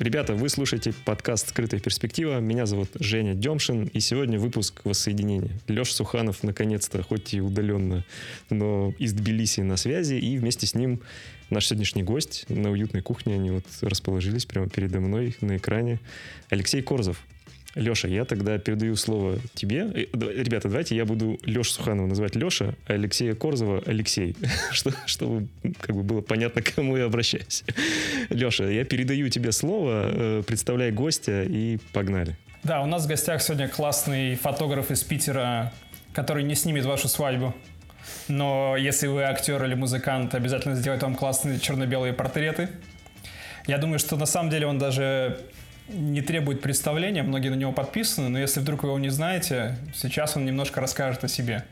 Ребята, вы слушаете подкаст «Скрытая перспектива». Меня зовут Женя Демшин, и сегодня выпуск воссоединения. Леша Суханов, наконец-то, хоть и удаленно, но из Тбилиси на связи, и вместе с ним наш сегодняшний гость на уютной кухне. Они вот расположились прямо передо мной на экране. Алексей Корзов. Леша, я тогда передаю слово тебе. Э, ребята, давайте я буду Лешу Суханова называть Леша, а Алексея Корзова Алексей, что, чтобы как бы было понятно, к кому я обращаюсь. Леша, я передаю тебе слово, э, представляй гостя и погнали. Да, у нас в гостях сегодня классный фотограф из Питера, который не снимет вашу свадьбу. Но если вы актер или музыкант, обязательно сделает вам классные черно-белые портреты. Я думаю, что на самом деле он даже не требует представления, многие на него подписаны, но если вдруг вы его не знаете, сейчас он немножко расскажет о себе.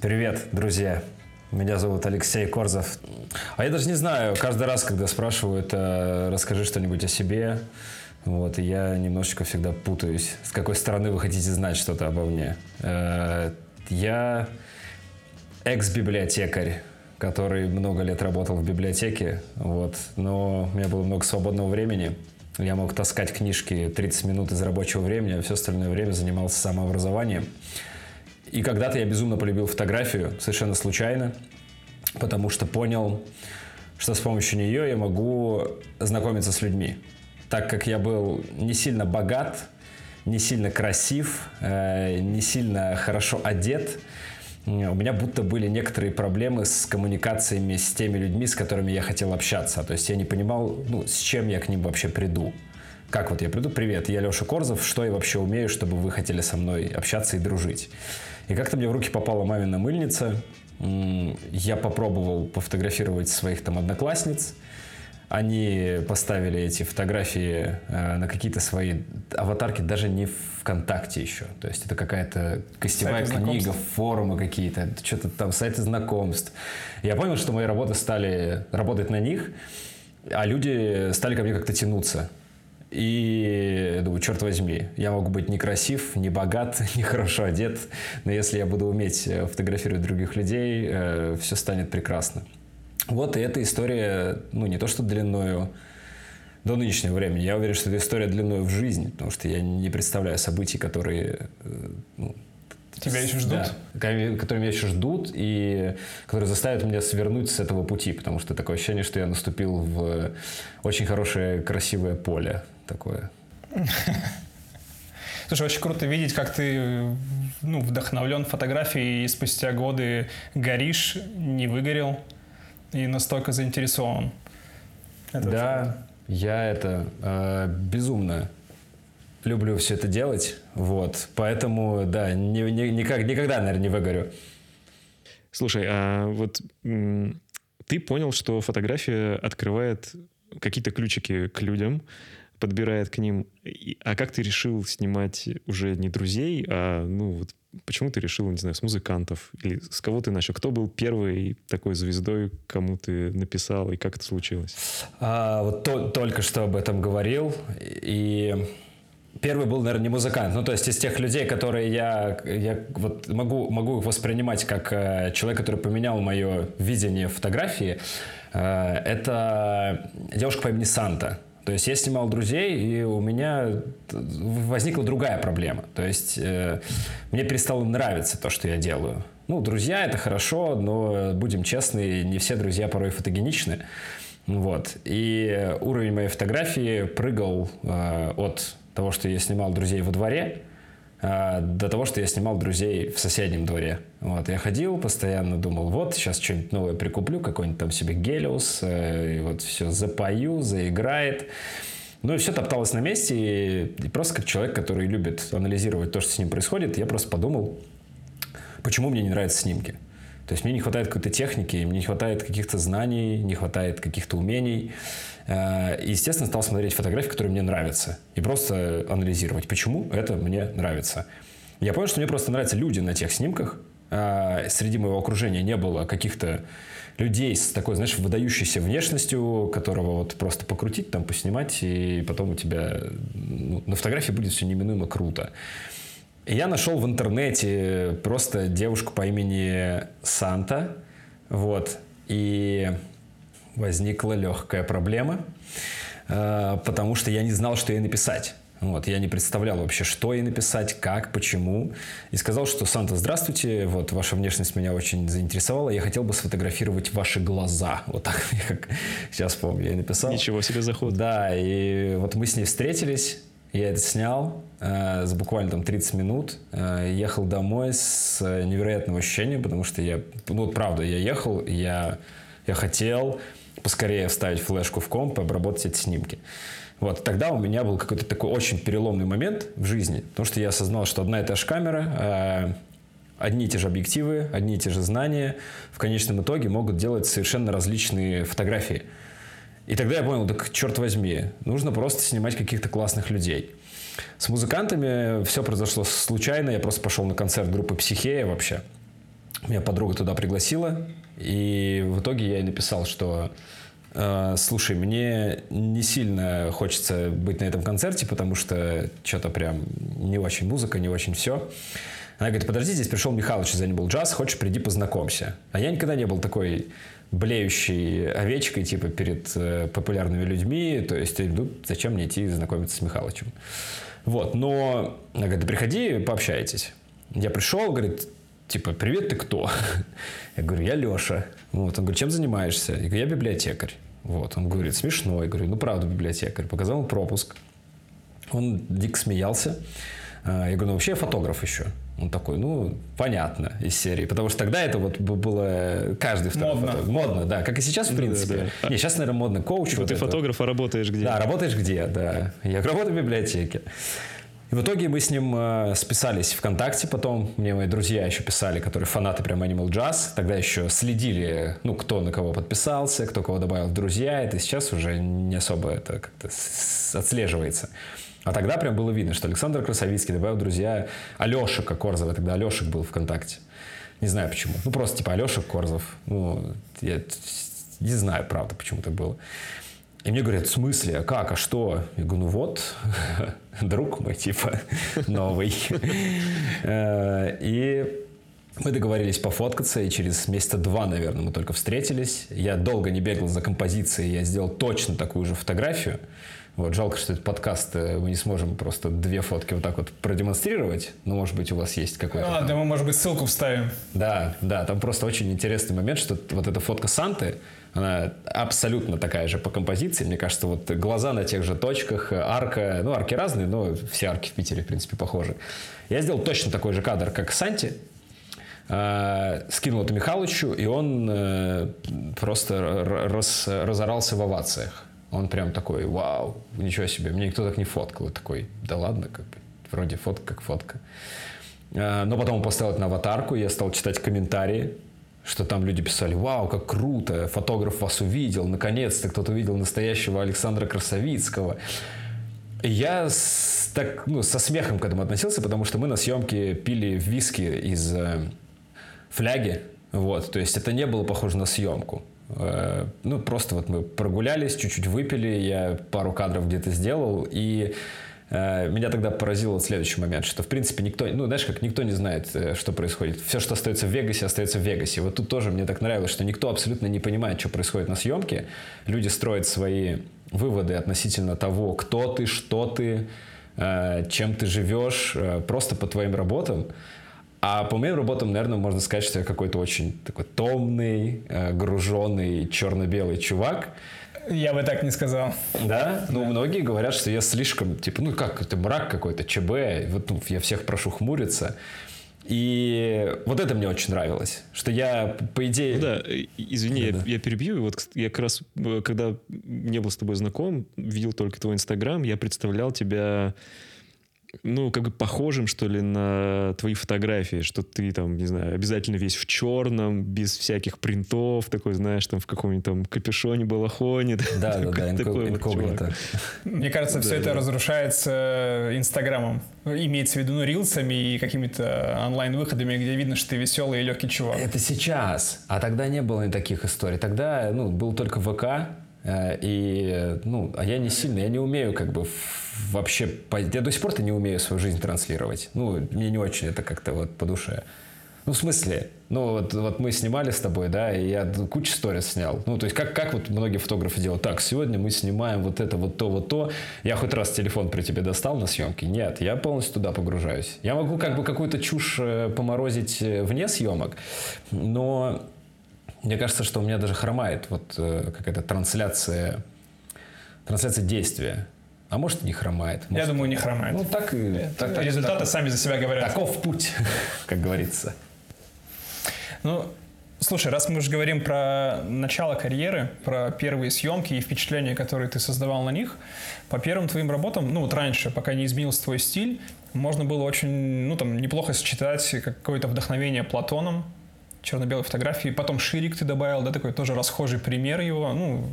Привет, друзья. Меня зовут Алексей Корзов. А я даже не знаю, каждый раз, когда спрашивают, э, расскажи что-нибудь о себе, вот, я немножечко всегда путаюсь, с какой стороны вы хотите знать что-то обо мне. Э, я экс-библиотекарь, который много лет работал в библиотеке, вот, но у меня было много свободного времени, я мог таскать книжки 30 минут из рабочего времени, а все остальное время занимался самообразованием. И когда-то я безумно полюбил фотографию, совершенно случайно, потому что понял, что с помощью нее я могу знакомиться с людьми. Так как я был не сильно богат, не сильно красив, э, не сильно хорошо одет, у меня будто были некоторые проблемы с коммуникациями с теми людьми, с которыми я хотел общаться. То есть я не понимал, ну, с чем я к ним вообще приду. Как вот я приду, привет, я Леша Корзов, что я вообще умею, чтобы вы хотели со мной общаться и дружить. И как-то мне в руки попала мамина мыльница, я попробовал пофотографировать своих там одноклассниц, они поставили эти фотографии э, на какие-то свои аватарки, даже не ВКонтакте еще. То есть это какая-то гостевая сайты книга, форумы какие-то, что-то там, сайты знакомств. Я понял, что мои работы стали работать на них, а люди стали ко мне как-то тянуться. И думаю, черт возьми, я могу быть не красив, не богат, не хорошо одет, но если я буду уметь э, фотографировать других людей, э, все станет прекрасно. Вот и эта история, ну, не то что длиною до нынешнего времени. Я уверен, что это история длиною в жизнь, потому что я не представляю событий, которые э, ну, Тебя еще ждут? Да, которые меня еще ждут и которые заставят меня свернуть с этого пути, потому что такое ощущение, что я наступил в очень хорошее, красивое поле такое. Слушай, очень круто видеть, как ты ну, вдохновлен фотографией и спустя годы горишь, не выгорел и настолько заинтересован. Это да, очень... я это э, безумно люблю все это делать, вот, поэтому, да, ни, ни, никак, никогда, наверное, не выгорю. Слушай, а вот ты понял, что фотография открывает какие-то ключики к людям, подбирает к ним. А как ты решил снимать уже не друзей, а ну вот почему ты решил, не знаю, с музыкантов или с кого ты начал? Кто был первой такой звездой, кому ты написал и как это случилось? А, вот то, только что об этом говорил и Первый был, наверное, не музыкант. Ну, то есть из тех людей, которые я, я вот могу, могу их воспринимать как э, человек, который поменял мое видение фотографии, э, это девушка по имени Санта. То есть я снимал друзей, и у меня возникла другая проблема. То есть э, мне перестало нравиться то, что я делаю. Ну, друзья это хорошо, но будем честны, не все друзья порой фотогеничны. Вот. И уровень моей фотографии прыгал э, от того, что я снимал друзей во дворе, э, до того, что я снимал друзей в соседнем дворе. Вот, я ходил, постоянно думал, вот, сейчас что-нибудь новое прикуплю, какой-нибудь там себе гелиус, э, и вот все запою, заиграет. Ну и все топталось на месте, и, и просто как человек, который любит анализировать то, что с ним происходит, я просто подумал, почему мне не нравятся снимки. То есть мне не хватает какой-то техники, мне не хватает каких-то знаний, не хватает каких-то умений. Э, и, естественно, стал смотреть фотографии, которые мне нравятся. И просто анализировать, почему это мне нравится. Я понял, что мне просто нравятся люди на тех снимках, а, среди моего окружения не было каких-то людей с такой, знаешь, выдающейся внешностью, которого вот просто покрутить, там, поснимать, и потом у тебя ну, на фотографии будет все неминуемо круто. Я нашел в интернете просто девушку по имени Санта, вот, и возникла легкая проблема. э, потому что я не знал, что ей написать. Вот, я не представлял вообще, что ей написать, как, почему. И сказал, что «Санта, здравствуйте, вот ваша внешность меня очень заинтересовала, я хотел бы сфотографировать ваши глаза». Вот так, как сейчас помню, я написал. Ничего себе заход. Да, и вот мы с ней встретились, я это снял э, за буквально там 30 минут. Э, ехал домой с невероятным ощущением, потому что я, ну, правда, я ехал, я, я хотел поскорее вставить флешку в комп и обработать эти снимки. Вот, тогда у меня был какой-то такой очень переломный момент в жизни, потому что я осознал, что одна и та же камера, э, одни и те же объективы, одни и те же знания в конечном итоге могут делать совершенно различные фотографии. И тогда я понял, так черт возьми, нужно просто снимать каких-то классных людей. С музыкантами все произошло случайно, я просто пошел на концерт группы «Психея» вообще. Меня подруга туда пригласила, и в итоге я ей написал, что Э, слушай, мне не сильно хочется быть на этом концерте, потому что что-то прям не очень музыка, не очень все. Она говорит, подожди, здесь пришел Михалыч из Animal Jazz, хочешь, приди познакомься. А я никогда не был такой блеющей овечкой, типа, перед э, популярными людьми. То есть, ну, зачем мне идти знакомиться с Михалычем? Вот, но, она говорит, да приходи, пообщайтесь. Я пришел, говорит, типа, привет, ты кто? Я говорю, я Леша. Вот, он говорит, чем занимаешься? Я говорю, я библиотекарь. Вот, он говорит, смешно. Я говорю, ну, правда, библиотекарь. Показал ему пропуск. Он дико смеялся. А, я говорю, ну, вообще я фотограф еще. Он такой, ну, понятно, из серии. Потому что тогда это вот было каждый второй модно. фотограф. Модно, да. Как и сейчас, в принципе. Да, да. Не, сейчас, наверное, модно коуч. Типа вот ты это. фотограф, а работаешь где? Да, работаешь где, да. Я работаю в библиотеке. И в итоге мы с ним э, списались ВКонтакте потом. Мне мои друзья еще писали, которые фанаты прям Animal Jazz. Тогда еще следили, ну, кто на кого подписался, кто кого добавил в друзья. Это сейчас уже не особо это как-то отслеживается. А тогда прям было видно, что Александр Красовицкий добавил друзья Алешика Корзова. Тогда Алешик был ВКонтакте. Не знаю почему. Ну, просто типа Алешик Корзов. Ну, я не знаю, правда, почему так было. И мне говорят, в смысле, а как, а что? Я говорю, ну вот, друг мой, типа, новый. Э, И мы договорились пофоткаться, и через месяца два, наверное, мы только встретились. Я долго не бегал за композицией, я сделал точно такую же фотографию. Вот, жалко, что этот подкаст э, мы не сможем просто две фотки вот так вот продемонстрировать. Но, может быть, у вас есть какой-то... А, там- да мы, может быть, ссылку вставим. да, да, там просто очень интересный момент, что вот эта фотка Санты, она абсолютно такая же по композиции. Мне кажется, вот глаза на тех же точках, арка, ну, арки разные, но все арки в Питере, в принципе, похожи. Я сделал точно такой же кадр, как Санти, э, скинул это Михалычу, и он э, просто раз- разорался в овациях. Он прям такой, вау, ничего себе, мне никто так не фоткал. И такой, да ладно, как бы, вроде фотка как фотка. Э, Но потом он поставил это на аватарку, я стал читать комментарии, что там люди писали, вау, как круто, фотограф вас увидел, наконец-то кто-то увидел настоящего Александра Красовицкого. И я с- так, ну, со смехом к этому относился, потому что мы на съемке пили виски из э, фляги, вот, то есть это не было похоже на съемку. Э, Ну, просто вот мы прогулялись, чуть-чуть выпили, я пару кадров где-то сделал, и э, меня тогда поразил вот следующий момент, что, в принципе, никто, ну, знаешь, как никто не знает, э, что происходит. Все, что остается в Вегасе, остается в Вегасе. Вот тут тоже мне так нравилось, что никто абсолютно не понимает, что происходит на съемке. Люди строят свои выводы относительно того, кто ты, что ты, чем ты живешь, просто по твоим работам. А по моим работам, наверное, можно сказать, что я какой-то очень такой томный, э, груженный, черно-белый чувак. Я бы так не сказал. Да? Ну, многие говорят, что я слишком, типа, ну как, это мрак какой-то, ЧБ, вот ну, я всех прошу хмуриться. И вот это мне очень нравилось, что я, по идее... Ну да, э, извини, я, Да-да. я перебью. И Вот я как раз, э, когда не был с тобой знаком, видел только твой инстаграм, я представлял тебя, ну, как бы похожим, что ли, на твои фотографии, что ты там, не знаю, обязательно весь в черном, без всяких принтов, такой, знаешь, там в каком-нибудь там капюшоне, балахоне. Да, да, да, Такой вот инкогнито. Мне кажется, все это разрушается Инстаграмом. Имеется в виду, ну, рилсами и какими-то онлайн-выходами, где видно, что ты веселый и легкий чувак. Это сейчас. А тогда не было таких историй. Тогда, ну, был только ВК, и, э, ну, а я не сильно, я не умею как бы вообще, я до сих пор-то не умею свою жизнь транслировать. Ну, мне не очень это как-то вот по душе. Ну, в смысле? Ну, вот, вот мы снимали с тобой, да, и я кучу сторис снял. Ну, то есть, как, как вот многие фотографы делают? Так, сегодня мы снимаем вот это, вот то, вот то. Я хоть раз телефон при тебе достал на съемке? Нет, я полностью туда погружаюсь. Я могу как бы какую-то чушь э, поморозить э, вне съемок, но мне кажется, что у меня даже хромает вот э, какая-то трансляция, трансляция действия. А может, не хромает. Может, Я думаю, не хромает. Ну, так и... Так, результаты так, сами за себя говорят. Таков путь, как говорится. Ну, слушай, раз мы уже говорим про начало карьеры, про первые съемки и впечатления, которые ты создавал на них, по первым твоим работам, ну вот раньше, пока не изменился твой стиль, можно было очень, ну там, неплохо сочетать какое-то вдохновение Платоном, черно-белой фотографии, потом Ширик ты добавил, да, такой тоже расхожий пример его, ну,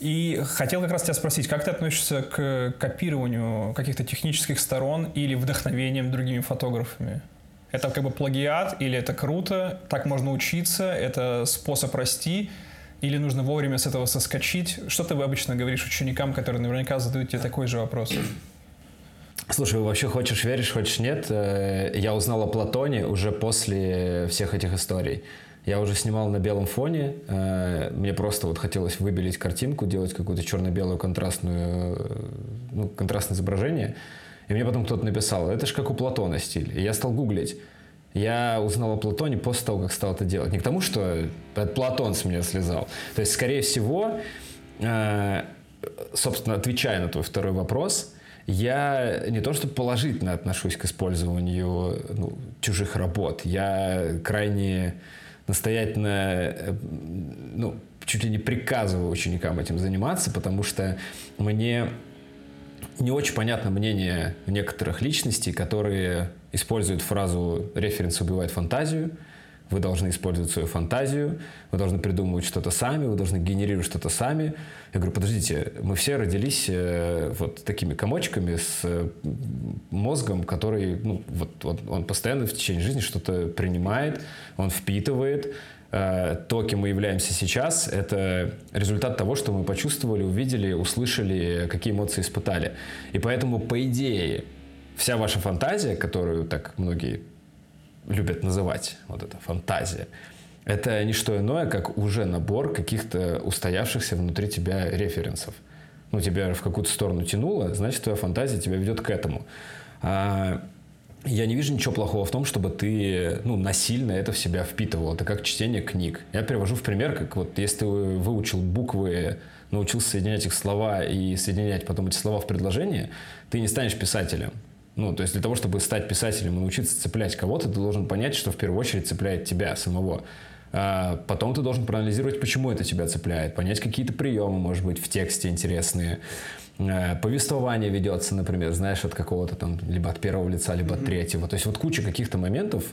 и хотел как раз тебя спросить, как ты относишься к копированию каких-то технических сторон или вдохновением другими фотографами? Это как бы плагиат или это круто, так можно учиться, это способ расти, или нужно вовремя с этого соскочить? Что ты обычно говоришь ученикам, которые наверняка задают тебе такой же вопрос? Слушай, вообще хочешь веришь, хочешь нет, э, я узнал о Платоне уже после всех этих историй. Я уже снимал на белом фоне, э, мне просто вот хотелось выбелить картинку, делать какую-то черно-белую контрастную, э, ну, контрастное изображение – и мне потом кто-то написал, это же как у Платона стиль. И я стал гуглить. Я узнал о Платоне после того, как стал это делать. Не к тому, что Платон с меня слезал. То есть, скорее всего, собственно, отвечая на твой второй вопрос, я не то чтобы положительно отношусь к использованию ну, чужих работ. Я крайне настоятельно, э, ну, чуть ли не приказываю ученикам этим заниматься, потому что мне не очень понятно мнение некоторых личностей, которые используют фразу «референс убивает фантазию», вы должны использовать свою фантазию, вы должны придумывать что-то сами, вы должны генерировать что-то сами. Я говорю, подождите, мы все родились э, вот такими комочками с э, мозгом, который, ну, вот, вот он постоянно в течение жизни что-то принимает, он впитывает, Э, то, кем мы являемся сейчас, это результат того, что мы почувствовали, увидели, услышали, какие эмоции испытали. И поэтому, по идее, вся ваша фантазия, которую так многие любят называть, вот эта фантазия, это не что иное, как уже набор каких-то устоявшихся внутри тебя референсов. Ну, тебя в какую-то сторону тянуло, значит, твоя фантазия тебя ведет к этому. А я не вижу ничего плохого в том, чтобы ты ну, насильно это в себя впитывал. Это как чтение книг. Я привожу в пример, как вот если ты выучил буквы, научился соединять их слова и соединять потом эти слова в предложение, ты не станешь писателем. Ну, то есть для того, чтобы стать писателем и научиться цеплять кого-то, ты должен понять, что в первую очередь цепляет тебя самого. А потом ты должен проанализировать, почему это тебя цепляет, понять какие-то приемы, может быть, в тексте интересные, Э, повествование ведется, например, знаешь, от какого-то там, либо от первого лица, либо от третьего. То есть вот куча каких-то моментов,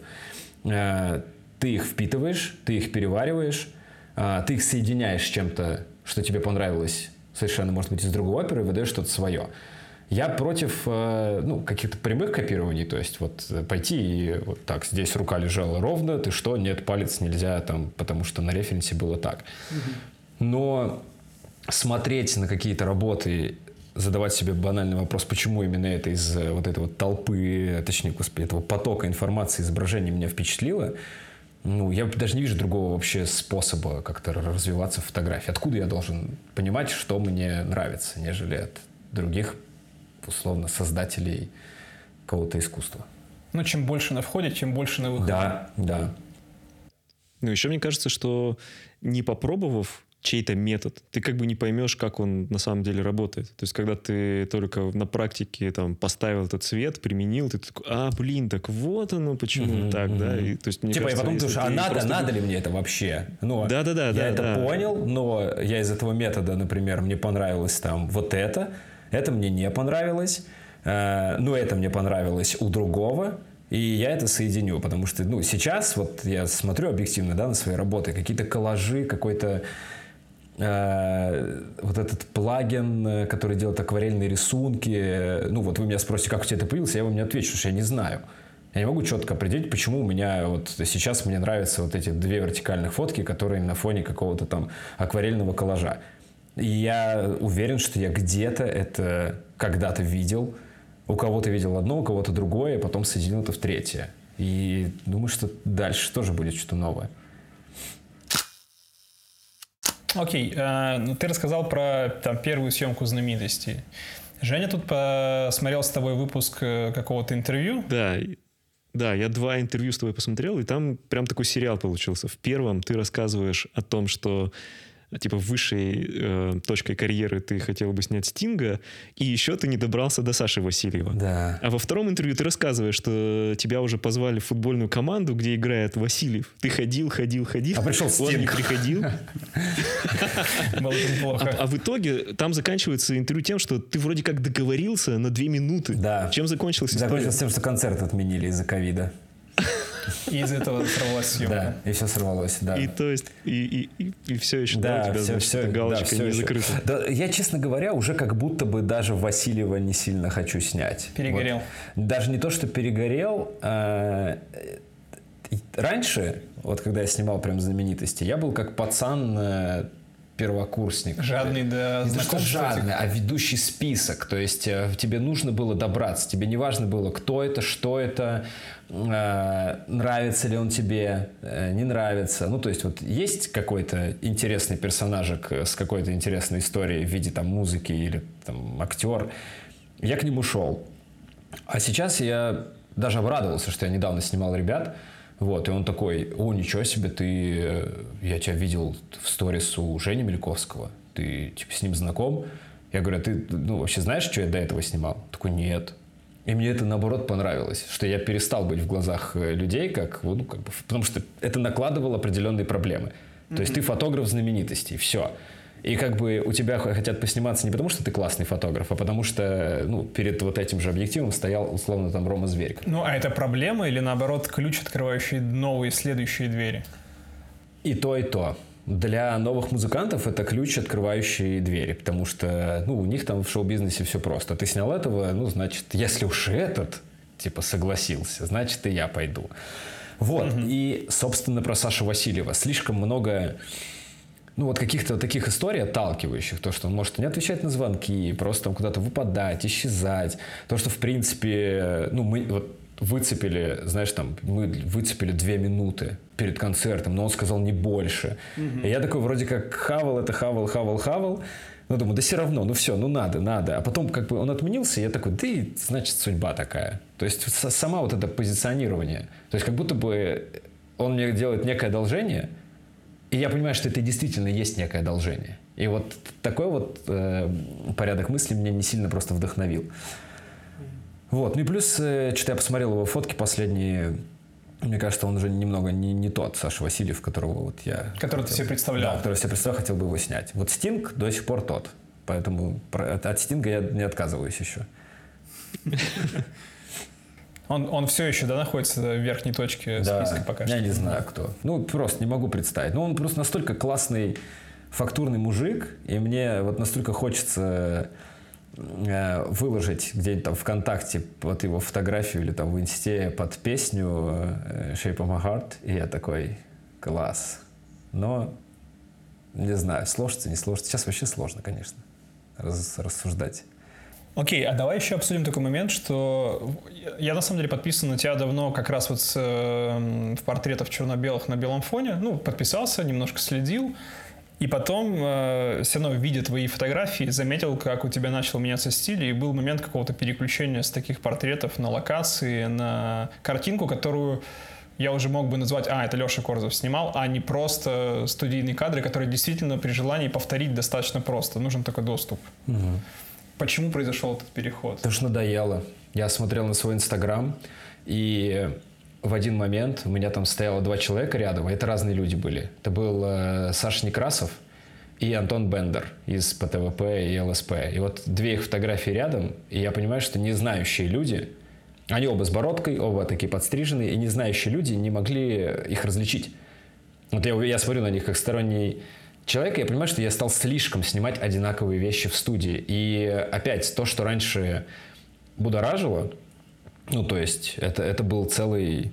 э, ты их впитываешь, ты их перевариваешь, э, ты их соединяешь с чем-то, что тебе понравилось совершенно, может быть, из другой оперы, и выдаешь что-то свое. Я против ну, каких-то прямых копирований, то есть вот пойти и вот так, здесь рука лежала ровно, ты что, нет, палец нельзя, там, потому что на референсе было так. Но смотреть на какие-то работы задавать себе банальный вопрос, почему именно это из э, вот этой вот толпы, точнее, господи, этого потока информации, изображений меня впечатлило, ну, я даже не вижу другого вообще способа как-то развиваться в фотографии. Откуда я должен понимать, что мне нравится, нежели от других, условно, создателей какого-то искусства? Ну, чем больше на входе, тем больше на выходе. Да, да. Ну, еще мне кажется, что не попробовав чей-то метод, ты как бы не поймешь, как он на самом деле работает. То есть, когда ты только на практике там поставил этот цвет, применил, ты такой, а, блин, так вот оно почему mm-hmm, так, mm-hmm. да? И, то есть, мне типа, кажется, и потом ты а надо, просто... надо ли мне это вообще? Ну, Да-да-да. Я да, это да. понял, но я из этого метода, например, мне понравилось там вот это, это мне не понравилось, э, ну, это мне понравилось у другого, и я это соединю, потому что, ну, сейчас вот я смотрю объективно, да, на свои работы, какие-то коллажи, какой-то Э, вот этот плагин, э, который делает акварельные рисунки. Э, ну, вот вы меня спросите, как у тебя это появилось, я вам не отвечу, что я не знаю. Я не могу четко определить, почему у меня вот сейчас мне нравятся вот эти две вертикальных фотки, которые на фоне какого-то там акварельного коллажа. И я уверен, что я где-то это когда-то видел. У кого-то видел одно, у кого-то другое, а потом соединил это в третье. И думаю, что дальше тоже будет что-то новое. Окей, э, ну ты рассказал про там, первую съемку знаменитости. Женя тут посмотрел с тобой выпуск э, какого-то интервью. Да, да, я два интервью с тобой посмотрел, и там прям такой сериал получился. В первом ты рассказываешь о том, что типа высшей э, точкой карьеры ты хотел бы снять Стинга, и еще ты не добрался до Саши Васильева. Да. А во втором интервью ты рассказываешь, что тебя уже позвали в футбольную команду, где играет Васильев. Ты ходил, ходил, ходил. А пришел Он не Стинг. приходил. А, а в итоге там заканчивается интервью тем, что ты вроде как договорился на две минуты. Да. Чем закончилась история? Закончилось тем, что концерт отменили из-за ковида. И из этого сорвалась съемка. Да, и все сорвалось, да. И то есть, и, и, и, и все еще, да, Да, у тебя, все, значит, все, эта галочка да, все не еще. закрыта. Да, я, честно говоря, уже как будто бы даже Васильева не сильно хочу снять. Перегорел. Вот. Даже не то, что перегорел. а, раньше, вот когда я снимал прям знаменитости, я был как пацан э, первокурсник. Жадный до Не то, что жадный, а ведущий список. То есть э, тебе нужно было добраться. Тебе не важно было, кто это, что это, э, нравится ли он тебе, э, не нравится. Ну, то есть вот есть какой-то интересный персонажик с какой-то интересной историей в виде там музыки или там актер. Я к нему шел. А сейчас я даже обрадовался, что я недавно снимал ребят. Вот, и он такой, о, ничего себе, ты, э, я тебя видел в сторис у Жени Мельковского, ты, типа, с ним знаком? Я говорю, а ты, ну, вообще знаешь, что я до этого снимал? Такой, нет. И мне это, наоборот, понравилось, что я перестал быть в глазах э, людей, как, ну, как бы, потому что это накладывало определенные проблемы. То есть ты фотограф знаменитостей, все. И как бы у тебя хотят посниматься не потому, что ты классный фотограф, а потому что ну, перед вот этим же объективом стоял условно там Рома Зверь. Ну, а это проблема или наоборот ключ, открывающий новые следующие двери? И то, и то. Для новых музыкантов это ключ, открывающий двери, потому что ну, у них там в шоу-бизнесе все просто. Ты снял этого, ну, значит, если уж этот, типа, согласился, значит, и я пойду. Вот. И, собственно, про Сашу Васильева. Слишком много ну, вот каких-то таких историй отталкивающих, то, что он может не отвечать на звонки, просто там куда-то выпадать, исчезать, то, что, в принципе, ну, мы вот выцепили, знаешь, там, мы выцепили две минуты перед концертом, но он сказал не больше. И я такой вроде как хавал это, хавал, хавал, хавал, ну, думаю, да все равно, ну все, ну надо, надо. А потом как бы он отменился, и я такой, да и значит судьба такая. То есть сама вот это позиционирование. То есть как будто бы он мне делает некое одолжение, и я понимаю, что это действительно есть некое одолжение. И вот такой вот э, порядок мысли меня не сильно просто вдохновил. Вот. Ну и плюс, э, что-то я посмотрел его фотки последние. Мне кажется, он уже немного не, не тот Саша Васильев, которого вот я... Который ты себе представлял. Да, который я себе представлял, хотел бы его снять. Вот Стинг до сих пор тот. Поэтому про- от, от Стинга я не отказываюсь еще. Он, он все еще, да, находится в верхней точке списка пока я что? не знаю кто. Ну, просто не могу представить. Ну, он просто настолько классный фактурный мужик, и мне вот настолько хочется э, выложить где-нибудь там ВКонтакте вот его фотографию или там в Инсте под песню э, Shape of My Heart, и я такой, класс. Но, не знаю, сложится, не сложится. Сейчас вообще сложно, конечно, раз- рассуждать. Окей, а давай еще обсудим такой момент, что я на самом деле подписан на тебя давно как раз вот с, э, в портретах черно-белых на белом фоне. Ну, подписался, немножко следил. И потом, э, все равно, видя твои фотографии, заметил, как у тебя начал меняться стиль, и был момент какого-то переключения с таких портретов на локации, на картинку, которую я уже мог бы назвать, а, это Леша Корзов снимал, а не просто студийные кадры, которые действительно при желании повторить достаточно просто. Нужен такой доступ. Почему произошел этот переход? Потому что надоело. Я смотрел на свой инстаграм, и в один момент у меня там стояло два человека рядом, это разные люди были. Это был э, Саша Некрасов и Антон Бендер из ПТВП и ЛСП. И вот две их фотографии рядом, и я понимаю, что не знающие люди, они оба с бородкой, оба такие подстриженные, и не знающие люди не могли их различить. Вот я, я смотрю на них как сторонний человек, я понимаю, что я стал слишком снимать одинаковые вещи в студии. И опять, то, что раньше будоражило, ну, то есть, это, это был целый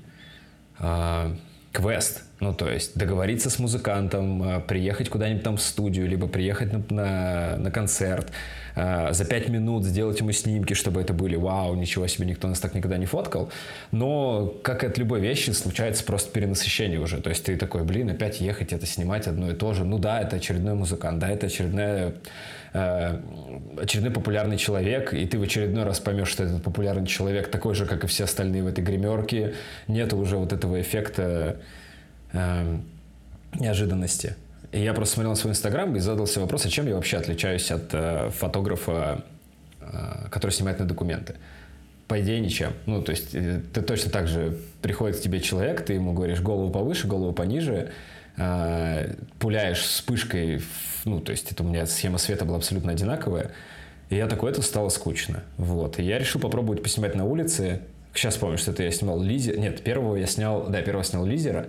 а, квест. Ну, то есть договориться с музыкантом, э, приехать куда-нибудь там в студию, либо приехать на, на, на концерт, э, за пять минут сделать ему снимки, чтобы это были вау, ничего себе, никто нас так никогда не фоткал. Но, как от любой вещи, случается просто перенасыщение уже. То есть ты такой, блин, опять ехать, это снимать одно и то же. Ну да, это очередной музыкант, да, это очередная э, очередной популярный человек, и ты в очередной раз поймешь, что этот популярный человек такой же, как и все остальные в этой гримерке. Нет уже вот этого эффекта э, неожиданности. И я просто смотрел на свой инстаграм и задался вопросом, чем я вообще отличаюсь от э, фотографа, э, который снимает на документы. По идее, ничем. Ну, то есть, э, ты точно так же приходит к тебе человек, ты ему говоришь голову повыше, голову пониже, э, пуляешь вспышкой, ну, то есть, это у меня схема света была абсолютно одинаковая, и я такой, это стало скучно. Вот. И я решил попробовать поснимать на улице. Сейчас помню, что это я снимал лизер. Нет, первого я снял, да, первого снял лизера.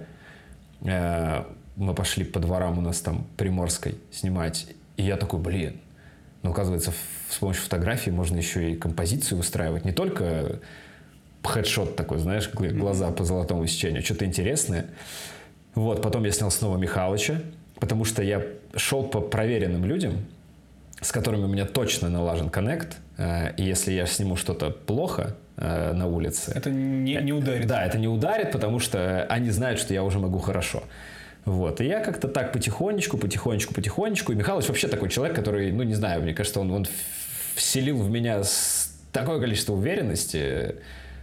Э, мы пошли по дворам у нас там Приморской снимать. И я такой, блин, ну, оказывается, с помощью фотографии можно еще и композицию выстраивать. Не только хедшот такой, знаешь, глаза по золотому сечению, что-то интересное. Вот, потом я снял снова Михалыча, потому что я шел по проверенным людям, с которыми у меня точно налажен коннект. Э, и если я сниму что-то плохо, э, на улице. Это не, не ударит. Да, это не ударит, потому что они знают, что я уже могу хорошо. Вот. И я как-то так потихонечку, потихонечку, потихонечку. И Михалыч вообще такой человек, который, ну, не знаю, мне кажется, он, он вселил в меня такое количество уверенности.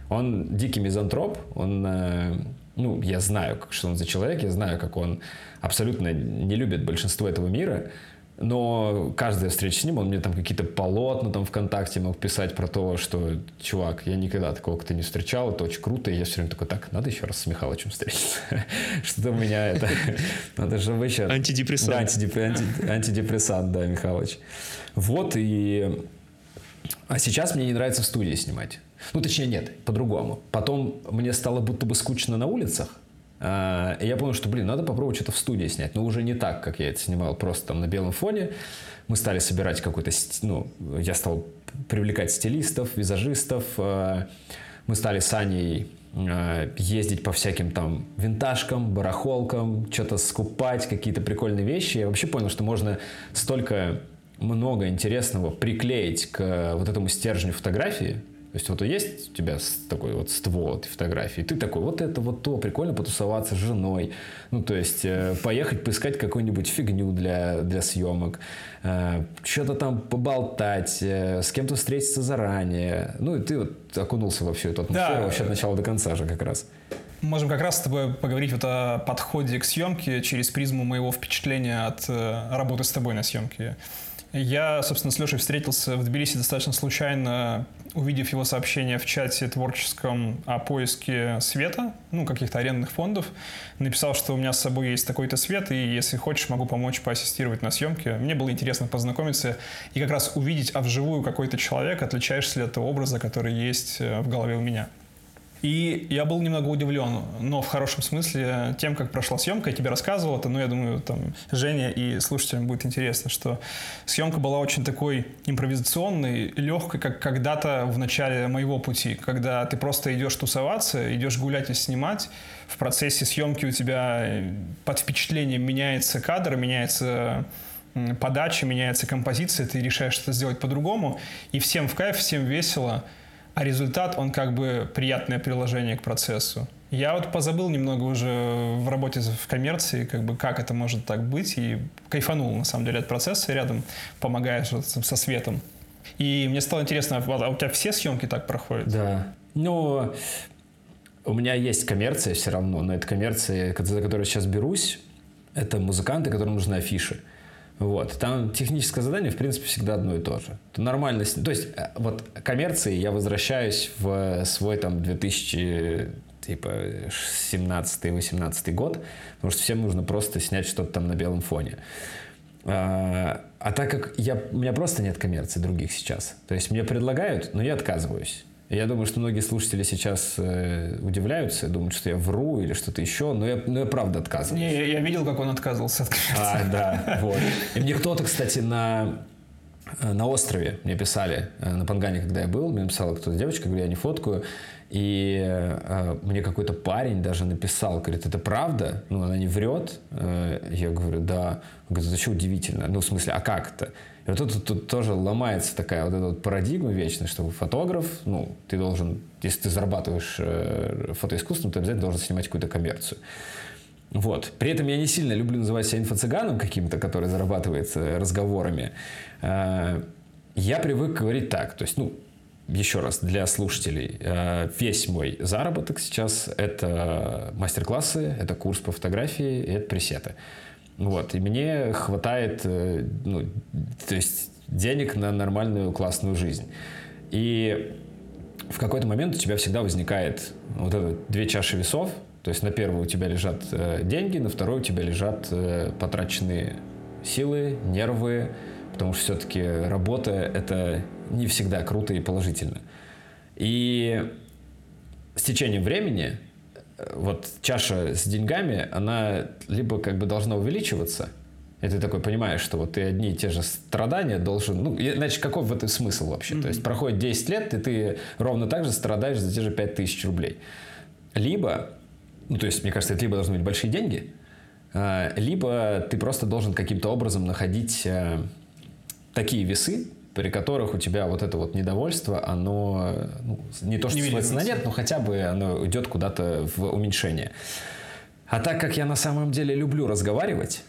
Он дикий мизантроп, он, э, ну, я знаю, что он за человек, я знаю, как он абсолютно не любит большинство этого мира. Но каждая встреча с ним, он мне там какие-то полотна там ВКонтакте мог писать про то, что, чувак, я никогда такого как-то не встречал, это очень круто. И я все время такой, так, надо еще раз с Михалычем встретиться. Что-то у меня это... Надо же еще... Антидепрессант. Да, антидеп... антидепрессант, да, Михалыч. Вот, и... А сейчас мне не нравится в студии снимать. Ну, точнее, нет, по-другому. Потом мне стало будто бы скучно на улицах, а, и я понял, что, блин, надо попробовать что-то в студии снять. Но уже не так, как я это снимал, просто там на белом фоне. Мы стали собирать какой-то... Ну, я стал привлекать стилистов, визажистов. А, мы стали с Аней а, ездить по всяким там винтажкам, барахолкам, что-то скупать, какие-то прикольные вещи. Я вообще понял, что можно столько много интересного приклеить к вот этому стержню фотографии, то есть вот есть у тебя такой вот ствол этой фотографии, ты такой, вот это вот то, прикольно потусоваться с женой, ну то есть э, поехать поискать какую-нибудь фигню для, для съемок, э, что-то там поболтать, э, с кем-то встретиться заранее, ну и ты вот окунулся во всю эту атмосферу да. вообще от начала до конца же как раз. Можем как раз с тобой поговорить вот о подходе к съемке через призму моего впечатления от работы с тобой на съемке. Я, собственно, с Лешей встретился в Тбилиси достаточно случайно, увидев его сообщение в чате творческом о поиске света, ну, каких-то арендных фондов. Написал, что у меня с собой есть такой-то свет, и если хочешь, могу помочь поассистировать на съемке. Мне было интересно познакомиться и как раз увидеть, а вживую какой-то человек, отличаешься ли от того образа, который есть э, в голове у меня. И я был немного удивлен, но в хорошем смысле, тем, как прошла съемка. Я тебе рассказывал это, но я думаю, там, Женя и слушателям будет интересно, что съемка была очень такой импровизационной, легкой, как когда-то в начале моего пути, когда ты просто идешь тусоваться, идешь гулять и снимать, в процессе съемки у тебя под впечатлением меняется кадр, меняется подача, меняется композиция, ты решаешь что-то сделать по-другому, и всем в кайф, всем весело – а результат, он как бы приятное приложение к процессу. Я вот позабыл немного уже в работе в коммерции, как бы как это может так быть, и кайфанул на самом деле от процесса, рядом помогаешь вот со светом. И мне стало интересно, а у тебя все съемки так проходят? Да. Ну, у меня есть коммерция все равно, но это коммерция, за которую сейчас берусь, это музыканты, которым нужны афиши. Вот. Там техническое задание, в принципе, всегда одно и то же. Это нормально. То есть, э, вот коммерции я возвращаюсь в свой там 2000 типа 17-18 год, потому что всем нужно просто снять что-то там на белом фоне. А, а так как я, у меня просто нет коммерции других сейчас, то есть мне предлагают, но я отказываюсь. Я думаю, что многие слушатели сейчас э, удивляются, думают, что я вру или что-то еще, но я, но я правда отказываюсь. Не, я, видел, как он отказывался от коммерции. А, да, вот. И мне кто-то, кстати, на э, на острове мне писали, э, на Пангане, когда я был, мне написала кто-то девочка, говорю, я не фоткаю. И э, мне какой-то парень даже написал, говорит, это правда? Ну, она не врет? Э, я говорю, да. Он говорит, это что удивительно? Ну, в смысле, а как это? И вот тут, тут тоже ломается такая вот эта вот парадигма вечная, что фотограф, ну, ты должен, если ты зарабатываешь э, фотоискусством, ты обязательно должен снимать какую-то коммерцию. Вот. При этом я не сильно люблю называть себя инфо-цыганом каким-то, который зарабатывает э, разговорами. Э, я привык говорить так. То есть, ну, еще раз, для слушателей, весь мой заработок сейчас – это мастер-классы, это курс по фотографии, и это пресеты. Вот. И мне хватает, ну, то есть, денег на нормальную классную жизнь. И в какой-то момент у тебя всегда возникает вот это две чаши весов – то есть на первую у тебя лежат э, деньги, на вторую у тебя лежат э, потраченные силы, нервы, потому что все-таки работа — это не всегда круто и положительно. И с течением времени э, вот чаша с деньгами, она либо как бы должна увеличиваться, и ты такой понимаешь, что вот ты одни и те же страдания должен... Ну, иначе какой в этом смысл вообще? Mm-hmm. То есть проходит 10 лет, и ты ровно так же страдаешь за те же 5000 рублей. Либо ну, то есть, мне кажется, это либо должны быть большие деньги, а, либо ты просто должен каким-то образом находить э, такие весы, при которых у тебя вот это вот недовольство, оно ну, не то, что не сводится на нет, но хотя бы оно идет куда-то в уменьшение. А так как я на самом деле люблю разговаривать,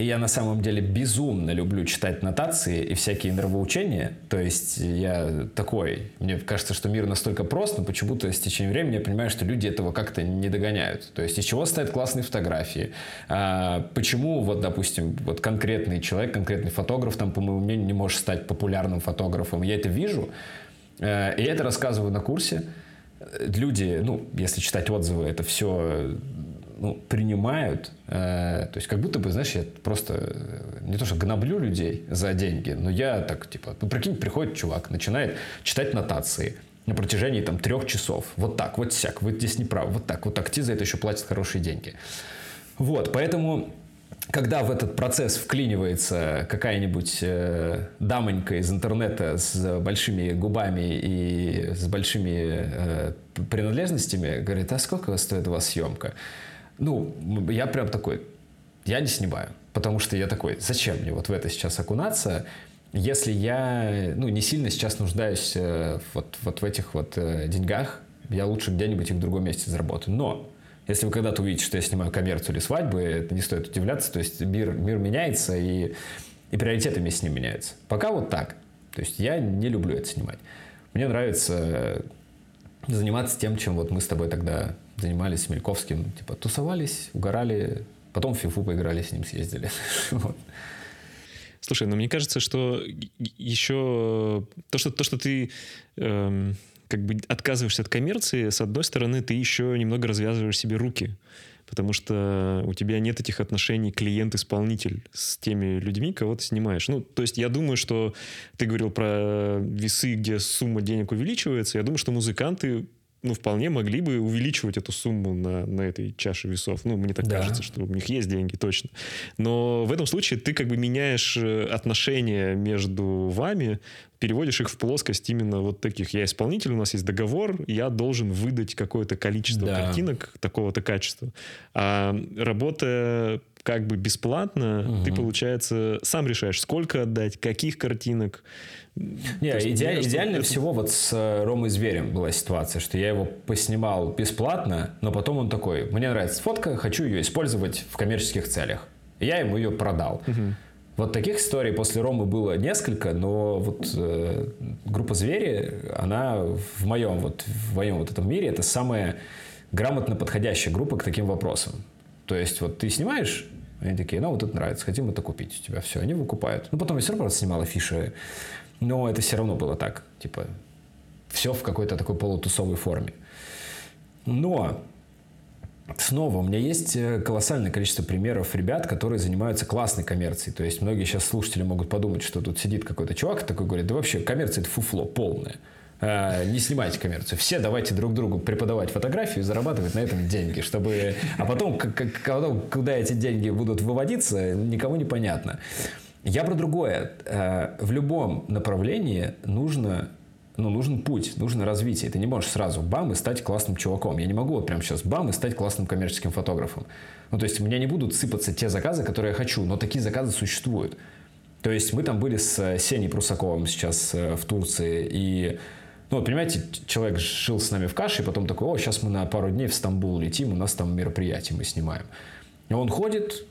и я на самом деле безумно люблю читать нотации и всякие нравоучения. То есть я такой, мне кажется, что мир настолько прост, но почему-то с течением времени я понимаю, что люди этого как-то не догоняют. То есть из чего стоят классные фотографии? А, почему вот, допустим, вот конкретный человек, конкретный фотограф, там, по моему мнению, не может стать популярным фотографом? Я это вижу, э, и я это рассказываю на курсе. Люди, ну, если читать отзывы, это все ну, принимают, э, то есть как будто бы, знаешь, я просто э, не то что гноблю людей за деньги, но я так, типа, ну, прикинь, приходит чувак, начинает читать нотации на протяжении там трех часов, вот так, вот сяк, вы здесь не правы, вот так, вот так, те за это еще платят хорошие деньги. Вот, поэтому когда в этот процесс вклинивается какая-нибудь э, дамонька из интернета с большими губами и с большими э, принадлежностями, говорит, а сколько стоит у вас съемка? Ну, я прям такой, я не снимаю. Потому что я такой, зачем мне вот в это сейчас окунаться, если я ну, не сильно сейчас нуждаюсь э, вот, вот в этих вот э, деньгах, я лучше где-нибудь их в другом месте заработаю. Но если вы когда-то увидите, что я снимаю коммерцию или свадьбы, это не стоит удивляться. То есть мир, мир меняется, и, и приоритеты вместе с ним меняются. Пока вот так. То есть я не люблю это снимать. Мне нравится заниматься тем, чем вот мы с тобой тогда занимались Мельковским, типа тусовались, угорали, потом в фифу поиграли, с ним съездили. Слушай, но мне кажется, что еще то, что, то, что ты эм, как бы отказываешься от коммерции, с одной стороны, ты еще немного развязываешь себе руки, потому что у тебя нет этих отношений клиент-исполнитель с теми людьми, кого ты снимаешь. Ну, то есть я думаю, что ты говорил про весы, где сумма денег увеличивается. Я думаю, что музыканты ну, вполне могли бы увеличивать эту сумму на, на этой чаше весов. Ну, мне так да. кажется, что у них есть деньги, точно. Но в этом случае ты как бы меняешь э, отношения между вами, переводишь их в плоскость именно вот таких. Я исполнитель, у нас есть договор, я должен выдать какое-то количество да. картинок такого-то качества. А работа как бы бесплатно, угу. ты, получается, сам решаешь, сколько отдать, каких картинок. Не, иде- идеально это... всего вот с э, Ромой Зверем была ситуация, что я его поснимал бесплатно, но потом он такой, мне нравится фотка, хочу ее использовать в коммерческих целях. И я ему ее продал. Угу. Вот таких историй после Ромы было несколько, но вот э, группа Звери, она в моем вот в моем вот этом мире это самая грамотно подходящая группа к таким вопросам. То есть вот ты снимаешь, они такие, ну вот это нравится, хотим это купить у тебя, все, они выкупают. Ну потом я все равно снимал афиши но это все равно было так. Типа, все в какой-то такой полутусовой форме. Но Снова, у меня есть э, колоссальное количество примеров ребят, которые занимаются классной коммерцией. То есть многие сейчас слушатели могут подумать, что тут сидит какой-то чувак такой говорит, да вообще коммерция это фуфло полное. А, не снимайте коммерцию. Все давайте друг другу преподавать фотографию и зарабатывать на этом деньги, чтобы... А потом, потом, куда эти деньги будут выводиться, никому не понятно. Я про другое. Э, в любом направлении нужно ну, нужен путь, нужно развитие. Ты не можешь сразу бам и стать классным чуваком. Я не могу вот прямо сейчас бам и стать классным коммерческим фотографом. Ну, то есть у меня не будут сыпаться те заказы, которые я хочу, но такие заказы существуют. То есть мы там были с Сеней Прусаковым сейчас э, в Турции, и ну, вот, понимаете, человек жил с нами в каше, и потом такой, о, сейчас мы на пару дней в Стамбул летим, у нас там мероприятие мы снимаем. И он ходит,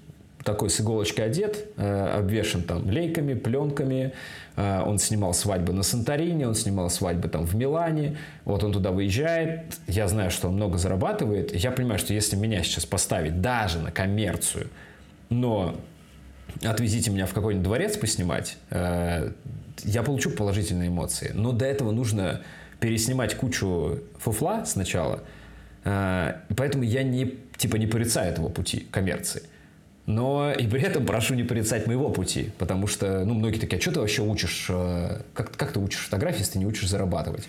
такой с иголочкой одет, э, обвешен там лейками, пленками. Э, он снимал свадьбы на Санторине, он снимал свадьбы там в Милане. Вот он туда выезжает. Я знаю, что он много зарабатывает. Я понимаю, что если меня сейчас поставить даже на коммерцию, но отвезите меня в какой-нибудь дворец поснимать, э, я получу положительные эмоции. Но до этого нужно переснимать кучу фуфла сначала. Э, поэтому я не, типа, не порицаю этого пути коммерции. Но и при этом прошу не порицать моего пути, потому что, ну, многие такие, а что ты вообще учишь, э, как, как ты учишь фотографии, если ты не учишь зарабатывать?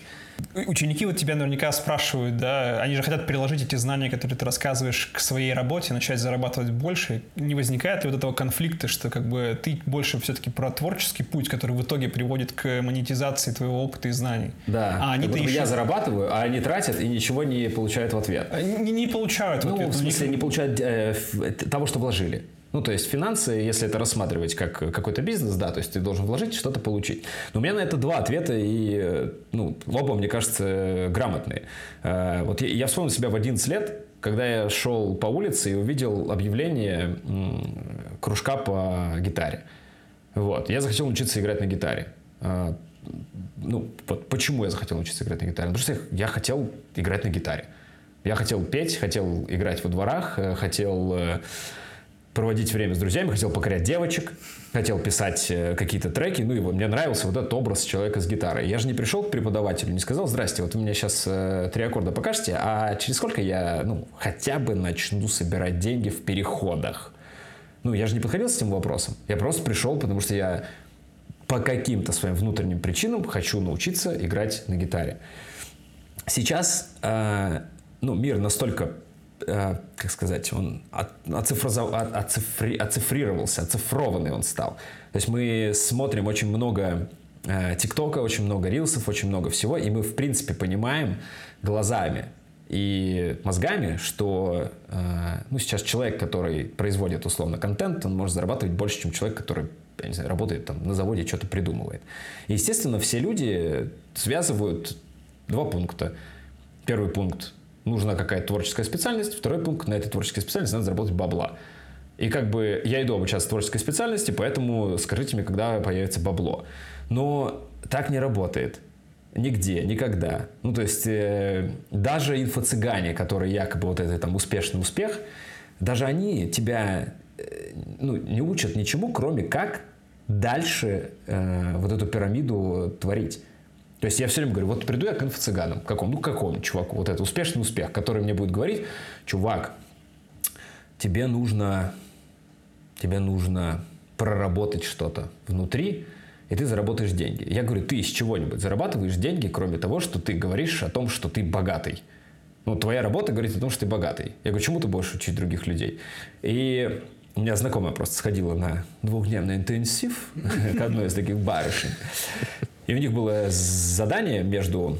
Ученики вот тебя наверняка спрашивают, да, они же хотят приложить эти знания, которые ты рассказываешь к своей работе, начать зарабатывать больше. Не возникает ли вот этого конфликта, что как бы ты больше все-таки про творческий путь, который в итоге приводит к монетизации твоего опыта и знаний? Да, а они еще... я зарабатываю, а они тратят и ничего не получают в ответ. А, не, не получают в ну, ответ. В смысле, не получают э, того, что вложили. Ну, то есть финансы, если это рассматривать как какой-то бизнес, да, то есть ты должен вложить, что-то получить. Но у меня на это два ответа, и, ну, оба, мне кажется, грамотные. Э, вот я вспомнил себя в 11 лет, когда я шел по улице и увидел объявление кружка по гитаре. Вот. Я захотел учиться играть на гитаре. Э, ну, вот почему я захотел учиться играть на гитаре? Потому что я хотел играть на гитаре. Я хотел петь, хотел играть во дворах, э, хотел проводить время с друзьями, хотел покорять девочек, хотел писать э, какие-то треки, ну и мне нравился вот этот образ человека с гитарой. Я же не пришел к преподавателю, не сказал, здрасте, вот вы мне сейчас э, три аккорда покажете, а через сколько я, ну, хотя бы начну собирать деньги в переходах. Ну, я же не подходил с этим вопросом. Я просто пришел, потому что я по каким-то своим внутренним причинам хочу научиться играть на гитаре. Сейчас, э, ну, мир настолько как сказать, он оцифри, оцифрировался, оцифрованный он стал. То есть мы смотрим очень много э, ТикТока, очень много рилсов, очень много всего, и мы, в принципе, понимаем глазами и мозгами, что э, ну, сейчас человек, который производит условно контент, он может зарабатывать больше, чем человек, который я не знаю, работает там на заводе, что-то придумывает. И, естественно, все люди связывают два пункта. Первый пункт нужна какая-то творческая специальность. Второй пункт, на этой творческой специальности надо заработать бабла. И как бы я иду обучаться творческой специальности, поэтому скажите мне, когда появится бабло. Но так не работает. Нигде, никогда. Ну, то есть, э, даже инфо-цыгане, которые якобы вот это там успешный успех, даже они тебя э, ну, не учат ничему, кроме как дальше э, вот эту пирамиду творить. То есть я все время говорю, вот приду я к инфо-цыганам, какому, ну какому чуваку, вот это успешный успех, который мне будет говорить, чувак, тебе нужно, тебе нужно проработать что-то внутри, и ты заработаешь деньги. Я говорю, ты из чего-нибудь зарабатываешь деньги, кроме того, что ты говоришь о том, что ты богатый. Ну, твоя работа говорит о том, что ты богатый. Я говорю, чему ты будешь учить других людей? И у меня знакомая просто сходила на двухдневный интенсив к одной из таких барышень. И у них было задание между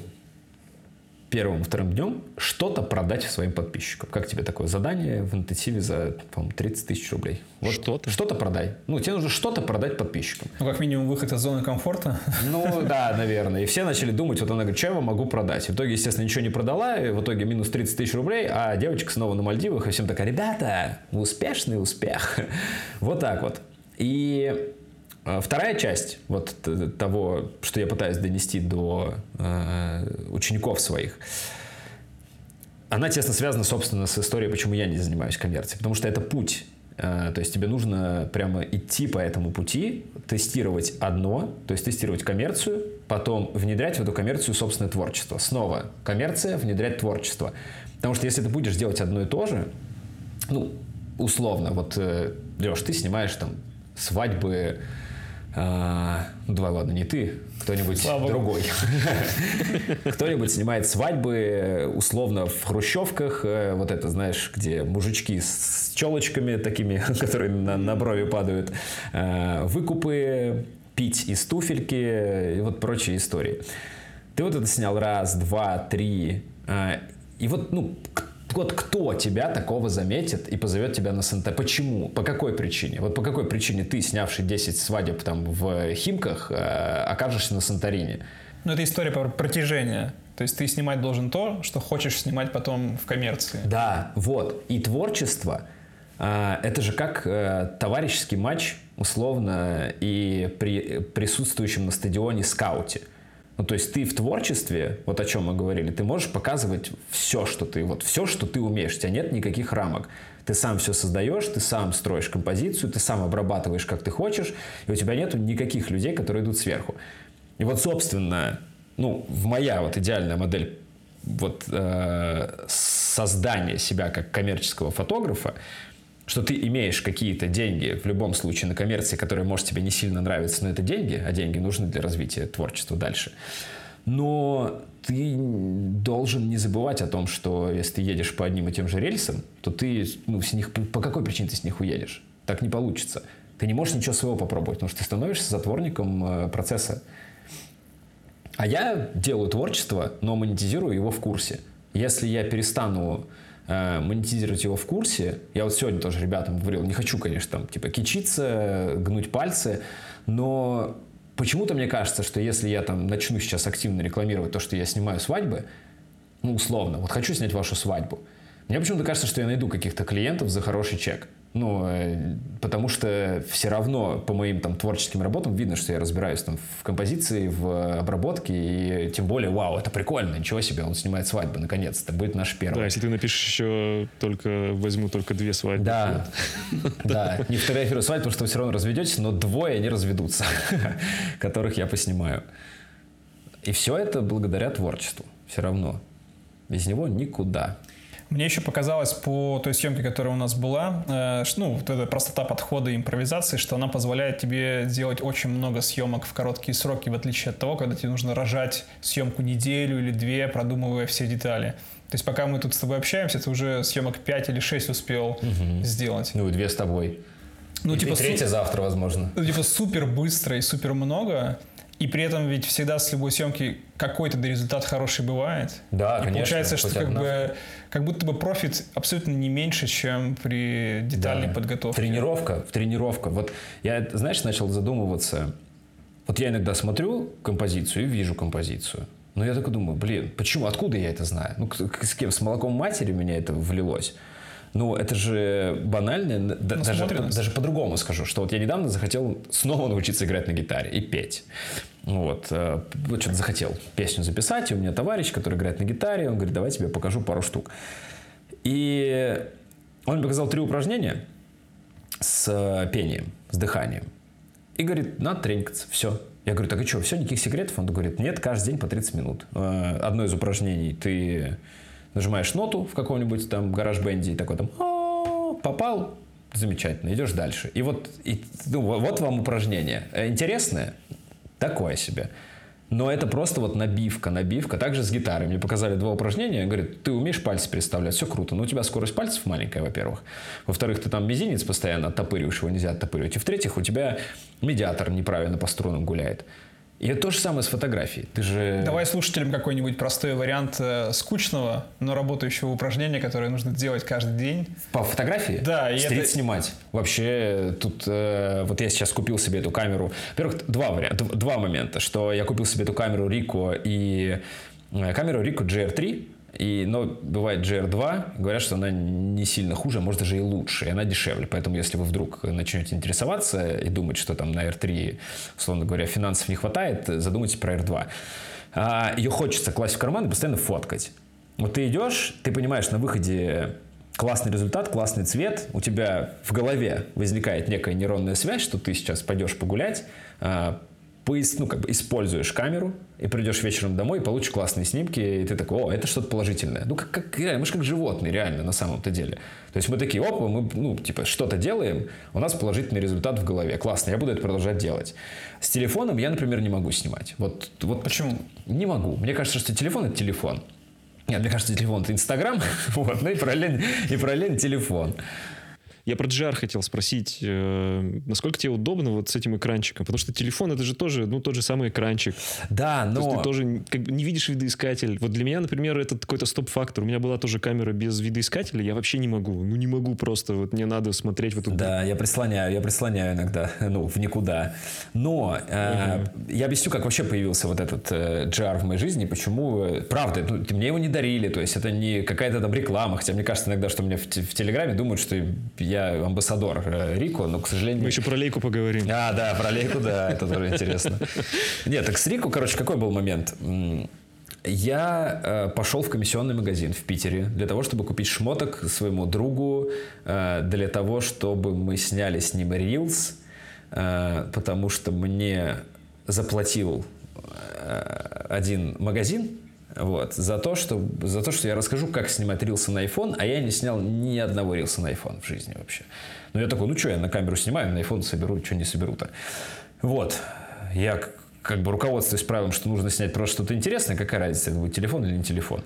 первым и вторым днем что-то продать своим подписчикам. Как тебе такое задание в интенсиве за, по 30 тысяч рублей? Вот что-то? Что-то продай. Ну, тебе нужно что-то продать подписчикам. Ну, как минимум, выход из зоны комфорта. Ну, да, наверное. И все начали думать, вот она говорит, что я вам могу продать? В итоге, естественно, ничего не продала, и в итоге минус 30 тысяч рублей, а девочка снова на Мальдивах, и всем такая, ребята, успешный успех. Вот так вот. И вторая часть вот того, что я пытаюсь донести до э, учеников своих, она тесно связана, собственно, с историей, почему я не занимаюсь коммерцией. Потому что это путь. Э, то есть тебе нужно прямо идти по этому пути, тестировать одно, то есть тестировать коммерцию, потом внедрять в эту коммерцию собственное творчество. Снова коммерция, внедрять творчество. Потому что если ты будешь делать одно и то же, ну, условно, вот, э, Леш, ты снимаешь там свадьбы А, ну, давай, ладно, не ты, кто-нибудь Слава другой. Кто-нибудь снимает свадьбы условно в хрущевках, э, вот это, знаешь, где мужички с челочками такими, которые на, на брови падают, э, выкупы, пить из туфельки и вот прочие истории. Ты вот это снял раз, два, три, э, и вот, ну, вот кто тебя такого заметит и позовет тебя на СНТ? Почему? По какой причине? Вот по какой причине ты, снявший 10 свадеб там в Химках, э, окажешься на Санторине? Ну, это история про протяжение. То есть ты снимать должен то, что хочешь снимать потом в коммерции. Да, вот. И творчество, а, это же как э, товарищеский матч, условно, и при присутствующем на стадионе скауте. Ну, то есть ты в творчестве, вот о чем мы говорили, ты можешь показывать все, что ты, вот все, что ты умеешь. У тебя нет никаких рамок. Ты сам все создаешь, ты сам строишь композицию, ты сам обрабатываешь, как ты хочешь, и у тебя нет никаких людей, которые идут сверху. И вот, собственно, ну, в моя вот идеальная модель вот э, создания себя как коммерческого фотографа, что ты имеешь какие-то деньги в любом случае на коммерции, которые, может, тебе не сильно нравятся, но это деньги, а деньги нужны для развития творчества дальше. Но ты должен не забывать о том, что если ты едешь по одним и тем же рельсам, то ты ну, с них, по какой причине ты с них уедешь? Так не получится. Ты не можешь ничего своего попробовать, потому что ты становишься затворником э, процесса. А я делаю творчество, но монетизирую его в курсе. Если я перестану монетизировать его в курсе, я вот сегодня тоже ребятам говорил, не хочу, конечно, там, типа, кичиться, гнуть пальцы, но почему-то мне кажется, что если я там начну сейчас активно рекламировать то, что я снимаю свадьбы, ну, условно, вот хочу снять вашу свадьбу, мне почему-то кажется, что я найду каких-то клиентов за хороший чек. Ну, э, потому что все равно по моим там творческим работам видно, что я разбираюсь там в композиции, в обработке, и тем более, вау, это прикольно, ничего себе, он снимает свадьбы, наконец-то, будет наш Да, первый. если ты напишешь еще только возьму только две свадьбы. Да, да, не фотографирую свадьбу, потому что вы все равно разведетесь, но двое не разведутся, которых я поснимаю. И все это благодаря творчеству, все равно. Без него никуда. Мне еще показалось по той съемке, которая у нас была, э, ну, вот эта простота подхода и импровизации, что она позволяет тебе делать очень много съемок в короткие сроки, в отличие от того, когда тебе нужно рожать съемку неделю или две, продумывая все детали. То есть пока мы тут с тобой общаемся, ты уже съемок 5 или 6 успел сделать. Ну и две с тобой. Ну, И типа, су- третья завтра, возможно. ну, типа супер быстро и супер много, и при этом ведь всегда с любой съемки какой-то результат хороший бывает. Да, И конечно. получается, что как одна. бы как будто бы профит абсолютно не меньше, чем при детальной Да. подготовке. Тренировка, тренировка. Вот я, знаешь, начал задумываться. Вот я иногда смотрю композицию и вижу композицию. Но я такой думаю, блин, почему, откуда я это знаю? Ну, с кем? С молоком матери у меня это влилось. Ну, это же банально, да- даже, даже по-другому скажу, что вот я недавно захотел снова научиться играть на гитаре и петь. Вот, э, вот что-то захотел песню записать, и у меня товарищ, который играет на гитаре, он говорит, давай тебе покажу пару штук. И он показал три упражнения с э, пением, с дыханием. И говорит, надо тренькаться, все. Я говорю, так и что, все, никаких секретов? Он говорит, нет, каждый день по 30 минут. Э, Одно из упражнений, ты нажимаешь ноту в каком-нибудь там гараж-бенде и такой там «А, попал, замечательно, идешь дальше. И вот, и, ну, вот- вам упражнение. Интересное? Такое себе. Но это просто вот набивка, набивка. Также с гитарой. Мне показали два упражнения. Говорят, ты умеешь пальцы переставлять, все круто. Но у тебя скорость пальцев маленькая, во-первых. Во-вторых, ты там мизинец постоянно оттопыриваешь, его нельзя оттопыривать. И в-третьих, у тебя медиатор неправильно по струнам гуляет. И это то же самое с фотографией. Ты же... Давай слушателям какой-нибудь простой вариант э, скучного, но работающего упражнения, которое нужно делать каждый день. По фотографии? Да, Стрит это- снимать. Вообще, тут э, вот я сейчас купил себе эту камеру. Во-первых, два варианта, два момента, что я купил себе эту камеру Ricoh и э, камеру Ricoh GR3, и, но бывает GR2, говорят, что она не сильно хуже, а может даже и лучше, и она дешевле. Поэтому, если вы вдруг начнете интересоваться и думать, что там на R3, условно говоря, финансов не хватает, задумайтесь про R2. А, ее хочется класть в карман и постоянно фоткать. Вот ты идешь, ты понимаешь на выходе классный результат, классный цвет, у тебя в голове возникает некая нейронная связь, что ты сейчас пойдешь погулять, а, поис- ну, как бы используешь камеру, и придешь вечером домой, и получишь классные снимки, и ты такой, о, это что-то положительное. Ну, как, как, мы же как животные, реально, на самом-то деле. То есть мы такие, опа, мы, ну, типа, что-то делаем, у нас положительный результат в голове. Классно, я буду это продолжать делать. С телефоном я, например, не могу снимать. Вот, вот Почему? Не могу. Мне кажется, что телефон — это телефон. Нет, мне кажется, телефон — это Инстаграм, вот, ну и параллельно, и параллельно телефон. Я про GR хотел спросить, э, насколько тебе удобно вот с этим экранчиком? Потому что телефон это же тоже, ну, тот же самый экранчик. Да, но... То есть ты тоже как бы не видишь видоискатель. Вот для меня, например, это какой-то стоп-фактор. У меня была тоже камера без видоискателя, я вообще не могу. Ну, не могу просто. Вот мне надо смотреть в эту... Да, я прислоняю, я прислоняю иногда, ну, в никуда. Но э, я объясню, как вообще появился вот этот э, GR в моей жизни, почему, э, правда, ну, мне его не дарили, то есть это не какая-то там реклама, хотя мне кажется иногда, что мне в, в Телеграме думают, что я амбассадор э, Рико, но, к сожалению... Мы еще про лейку поговорим. А, да, про лейку, да, это тоже интересно. Нет, так с Рико, короче, какой был момент? Я э, пошел в комиссионный магазин в Питере для того, чтобы купить шмоток своему другу, э, для того, чтобы мы сняли с ним рилс, э, потому что мне заплатил э, один магазин вот, за, то, что, за то, что я расскажу, как снимать рилсы на iPhone, а я не снял ни одного рилса на iPhone в жизни вообще. Ну, я такой, ну что, я на камеру снимаю, на iPhone соберу, что не соберу-то. Вот, я как бы руководствуюсь правилом, что нужно снять просто что-то интересное, какая разница, это будет телефон или не телефон.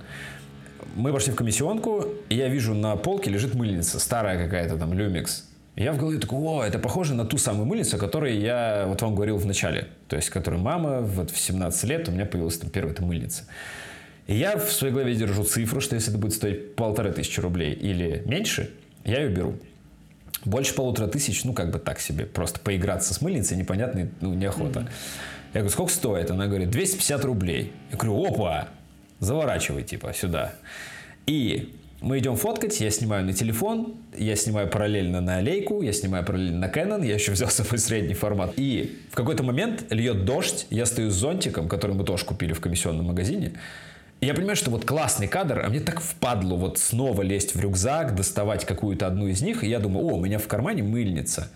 Мы пошли в комиссионку, и я вижу на полке лежит мыльница, старая какая-то там, Люмикс. Я в голове такой, о, это похоже на ту самую мыльницу, о которой я вот вам говорил в начале. То есть, которую мама, вот в 17 лет у меня появилась там первая эта мыльница. Я в своей голове держу цифру, что если это будет стоить полторы тысячи рублей или меньше, я ее беру. Больше полутора тысяч, ну, как бы так себе. Просто поиграться с мыльницей непонятно, ну, неохота. Я говорю, сколько стоит? Она говорит, 250 рублей. Я говорю, опа, заворачивай, типа, сюда. И мы идем фоткать, я снимаю на телефон, я снимаю параллельно на лейку, я снимаю параллельно на Canon, я еще взял с собой средний формат. И в какой-то момент льет дождь, я стою с зонтиком, который мы тоже купили в комиссионном магазине, я понимаю, что вот классный кадр, а мне так впадло вот снова лезть в рюкзак, доставать какую-то одну из них, и я думаю, о, у меня в кармане мыльница.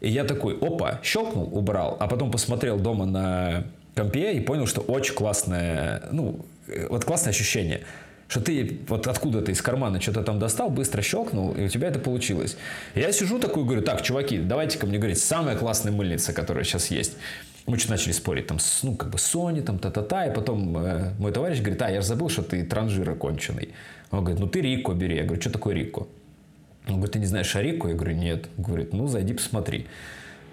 И я такой, опа, щелкнул, убрал, а потом посмотрел дома на компе и понял, что очень классное, ну, э, вот классное ощущение, что ты вот откуда-то из кармана что-то там достал, быстро щелкнул, и у тебя это получилось. Я сижу такой, говорю, так, чуваки, давайте-ка мне говорить, самая классная мыльница, которая сейчас есть. Мы что начали спорить, там, ну, как бы Sony, там, та-та-та, и потом э, мой товарищ говорит, а, я же забыл, что ты транжир оконченный. Он говорит, ну, ты Рико бери. Я говорю, что такое Рико? Он говорит, ты не знаешь Арику? Я говорю, нет. Он говорит, ну, зайди посмотри.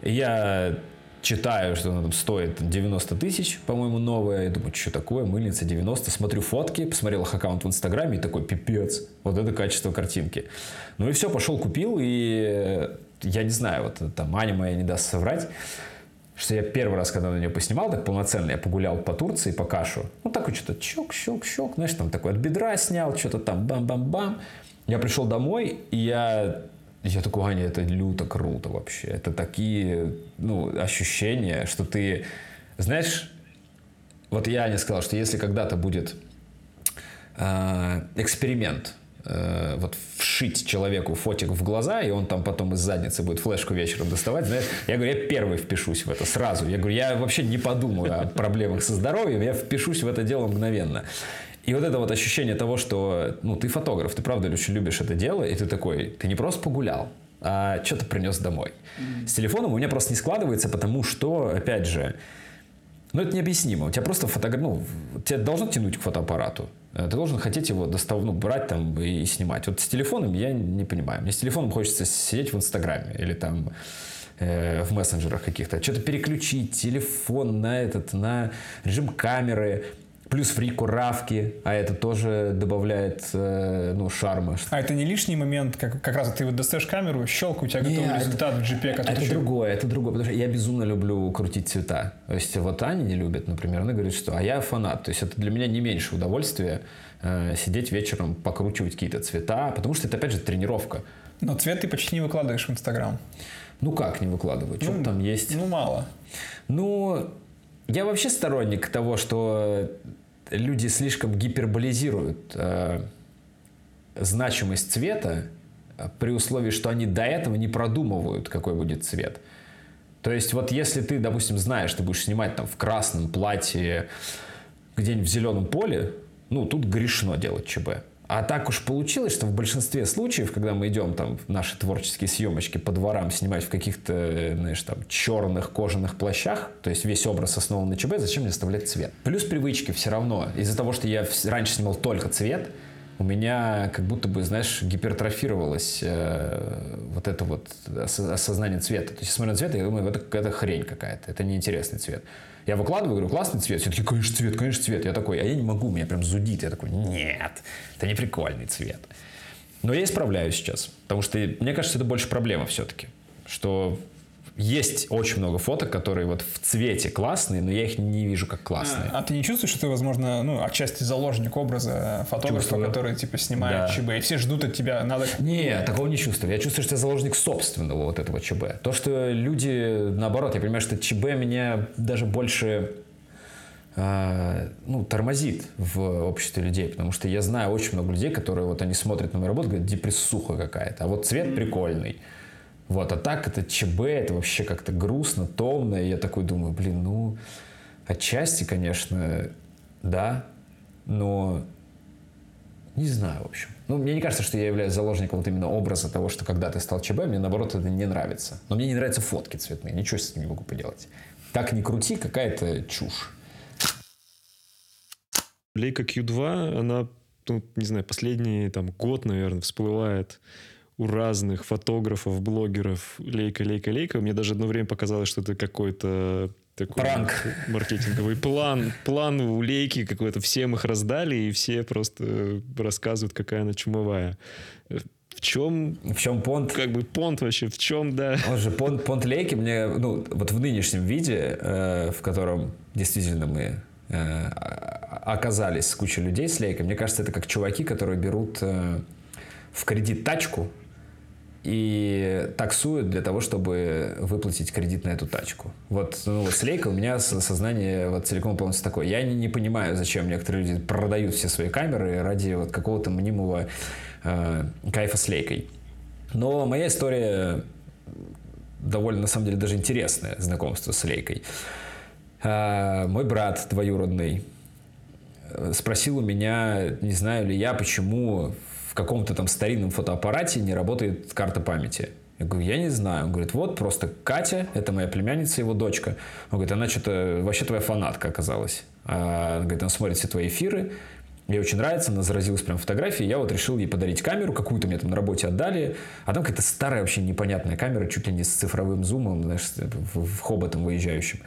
Я читаю, что она там стоит 90 тысяч, по-моему, новая. Я думаю, что такое, мыльница 90. Смотрю фотки, посмотрел их аккаунт в Инстаграме и такой, пипец, вот это качество картинки. Ну и все, пошел, купил, и я не знаю, вот там Аня моя не даст соврать, что я первый раз, когда на нее поснимал, так полноценно, я погулял по Турции, по Кашу. Ну, такой что-то чок, щелк, щелк, знаешь, там такой от бедра снял, что-то там бам-бам-бам. Я пришел домой, и я, я такой, Аня, это люто круто вообще. Это такие, ну, ощущения, что ты, знаешь, вот я Ане сказал, что если когда-то будет э, эксперимент, э, вот вшить человеку фотик в глаза, и он там потом из задницы будет флешку вечером доставать, знаешь, я говорю, я первый впишусь в это сразу. Я говорю, я вообще не подумаю о проблемах со здоровьем, я впишусь в это дело мгновенно. И вот это вот ощущение того, что, ну, ты фотограф, ты правда очень любишь это дело, и ты такой, ты не просто погулял, а что-то принес домой. С телефоном у меня просто не складывается, потому что, опять же, ну, это необъяснимо. У тебя просто фотограф... Ну, тебя должно тянуть к фотоаппарату. Э, Ты должен хотеть его достав... ну, брать там и снимать. Вот с телефоном я не понимаю. Мне с телефоном хочется сидеть в Инстаграме или там э, в мессенджерах каких-то. Что-то переключить телефон на этот, на режим камеры. Плюс фрику равки, а это тоже добавляет э, ну, шарма. А это не лишний момент, как, как раз ты вот достаешь камеру, щелк, у тебя готовый Не, результат в JPEG. который Это еще- другое, это другое, потому что я безумно люблю крутить цвета. То есть вот Аня не любит, например, она говорит, что а я фанат. То есть это для меня не меньше удовольствия э, сидеть вечером, покручивать какие-то цвета, потому что это опять же тренировка. Но цвет ты почти не выкладываешь в Инстаграм. Ну как не выкладывать, что там есть? Ну, мало. Ну, я вообще сторонник того, что люди слишком гиперболизируют э, значимость цвета э, при условии, что они до этого не продумывают, какой будет цвет. То есть вот если ты, допустим, знаешь, ты будешь снимать там в красном платье где-нибудь в зеленом поле, ну, тут грешно делать ЧБ. А так уж получилось, что в большинстве случаев, когда мы идем там в наши творческие съемочки по дворам снимать в каких-то, знаешь, там черных кожаных плащах, то есть весь образ основан на ЧБ, зачем мне оставлять цвет? Плюс привычки все равно. Из-за того, что я раньше снимал только цвет, у меня как будто бы, знаешь, гипертрофировалось э, вот это вот осознание цвета. То есть я смотрю на цвет, и я думаю, это, это хрень какая-то, это неинтересный цвет. Я выкладываю, говорю, классный цвет. Все таки конечно, цвет, конечно, цвет. Я такой, а я не могу, меня прям зудит. Я такой, нет, это не прикольный цвет. Но я исправляю сейчас, потому что мне кажется, это больше проблема все-таки, что есть очень много фоток, которые вот в цвете классные, но я их не вижу как классные. А, а ты не чувствуешь, что ты, возможно, ну, отчасти заложник образа фотографа, Чувствую. который, типа, снимает да. ЧБ, и все ждут от тебя, надо... Не, такого не чувствую. Я чувствую, что я заложник собственного вот этого ЧБ. То, что люди, наоборот, я понимаю, что ЧБ меня даже больше а, ну, тормозит в обществе людей, потому что я знаю очень много людей, которые вот они смотрят на мою работу, говорят, депрессуха какая-то, а вот цвет прикольный. Вот, а так это ЧБ, это вообще как-то грустно, томно. И я такой думаю, блин, ну, отчасти, конечно, да, но не знаю, в общем. Ну, мне не кажется, что я являюсь заложником вот именно образа того, что когда ты стал ЧБ, мне наоборот это не нравится. Но мне не нравятся фотки цветные, ничего с ними не могу поделать. Так не крути, какая-то чушь. Лейка Q2, она, ну, не знаю, последний там год, наверное, всплывает у разных фотографов, блогеров лейка, лейка, лейка. Мне даже одно время показалось, что это какой-то такой Пранк. маркетинговый план. План у лейки какой-то. Всем их раздали, и все просто рассказывают, какая она чумовая. В чем... В чем понт? Как бы понт вообще, в чем, да. Он же понт, понт лейки мне, ну, вот в нынешнем виде, э, в котором действительно мы э, оказались с кучей людей с лейкой, мне кажется, это как чуваки, которые берут э, в кредит тачку, и таксуют для того, чтобы выплатить кредит на эту тачку. Вот, ну, вот с Лейка у меня сознание вот целиком полностью такое. Я не, не понимаю, зачем некоторые люди продают все свои камеры ради вот какого-то мнимого э, кайфа с Лейкой. Но моя история довольно, на самом деле, даже интересное знакомство с Лейкой. Э, мой брат двоюродный э, спросил у меня, не знаю ли я, почему в каком-то там старинном фотоаппарате не работает карта памяти. Я говорю, я не знаю. Он говорит, вот просто Катя, это моя племянница, его дочка. Он говорит, она что-то, вообще твоя фанатка оказалась. А, он говорит, она смотрит все твои эфиры, Ей очень нравится, она заразилась прям фотографией. Я вот решил ей подарить камеру, какую-то мне там на работе отдали. А там какая-то старая вообще непонятная камера, чуть ли не с цифровым зумом, знаешь, в, хоботом выезжающим.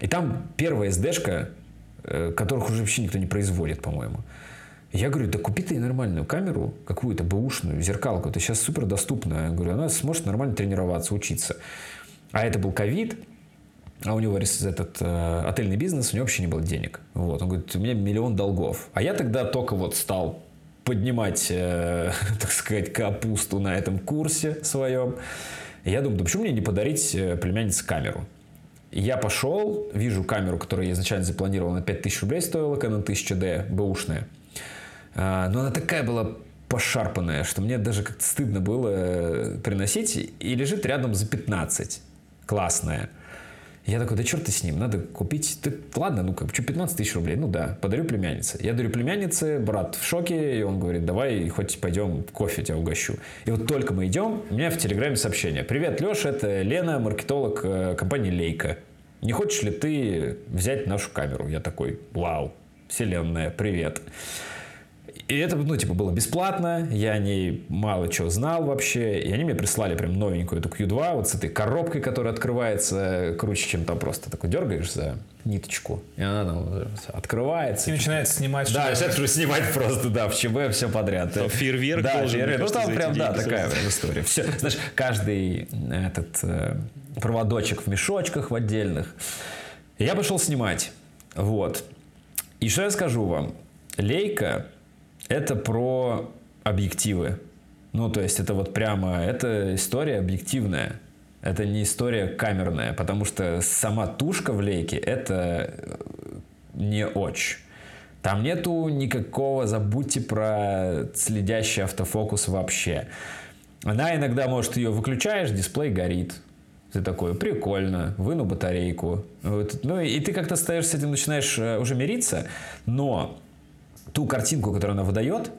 И там первая SD-шка, э, которых уже вообще никто не производит, по-моему. Я говорю, да купи ты нормальную камеру, какую-то бэушную, зеркалку, это сейчас супер доступно. Я говорю, она сможет нормально тренироваться, учиться. А это был ковид, а у него этот э, отельный бизнес, у него вообще не было денег. Вот. Он говорит, у меня миллион долгов. А я тогда только вот стал поднимать, э, так сказать, капусту на этом курсе своем. Я думаю, да почему мне не подарить э, племяннице камеру? Я пошел, вижу камеру, которую я изначально запланировал на 5000 рублей стоила, Canon 1000D, бэушная. А, но она такая была пошарпанная, что мне даже как-то стыдно было э, приносить. И лежит рядом за 15. Классная. Я такой, да черт ты с ним, надо купить. Ты, ладно, ну как, что, 15 тысяч рублей? Ну да, подарю племяннице. Я дарю племяннице, брат в шоке, и он говорит, давай хоть пойдем кофе тебя угощу. И вот только мы идем, у меня в Телеграме сообщение. Привет, Леша, это Лена, маркетолог э, компании Лейка. Не хочешь ли ты взять нашу камеру? Я такой, вау, вселенная, привет. И это, ну, типа, было бесплатно, я о ней мало чего знал вообще, и они мне прислали прям новенькую эту Q2, вот с этой коробкой, которая открывается круче, чем там просто такой дергаешь за ниточку, и она там открывается. И начинает снимать. Да, начинает уже снимать просто, да, в ЧБ все подряд. А фейерверк да, фейерверк. Ну, там прям, да, такая прям история. Все, знаешь, каждый этот э, проводочек в мешочках в отдельных. я пошел снимать, вот. И что я скажу вам? Лейка это про объективы. Ну, то есть это вот прямо, это история объективная. Это не история камерная, потому что сама тушка в лейке это э, не очень. Там нету никакого, забудьте про следящий автофокус вообще. Она иногда, может, ее выключаешь, дисплей горит. Ты такой, прикольно, выну батарейку. Вот. Ну и ты как-то стоишь с этим, начинаешь э, уже мириться, но ту картинку, которую она выдает,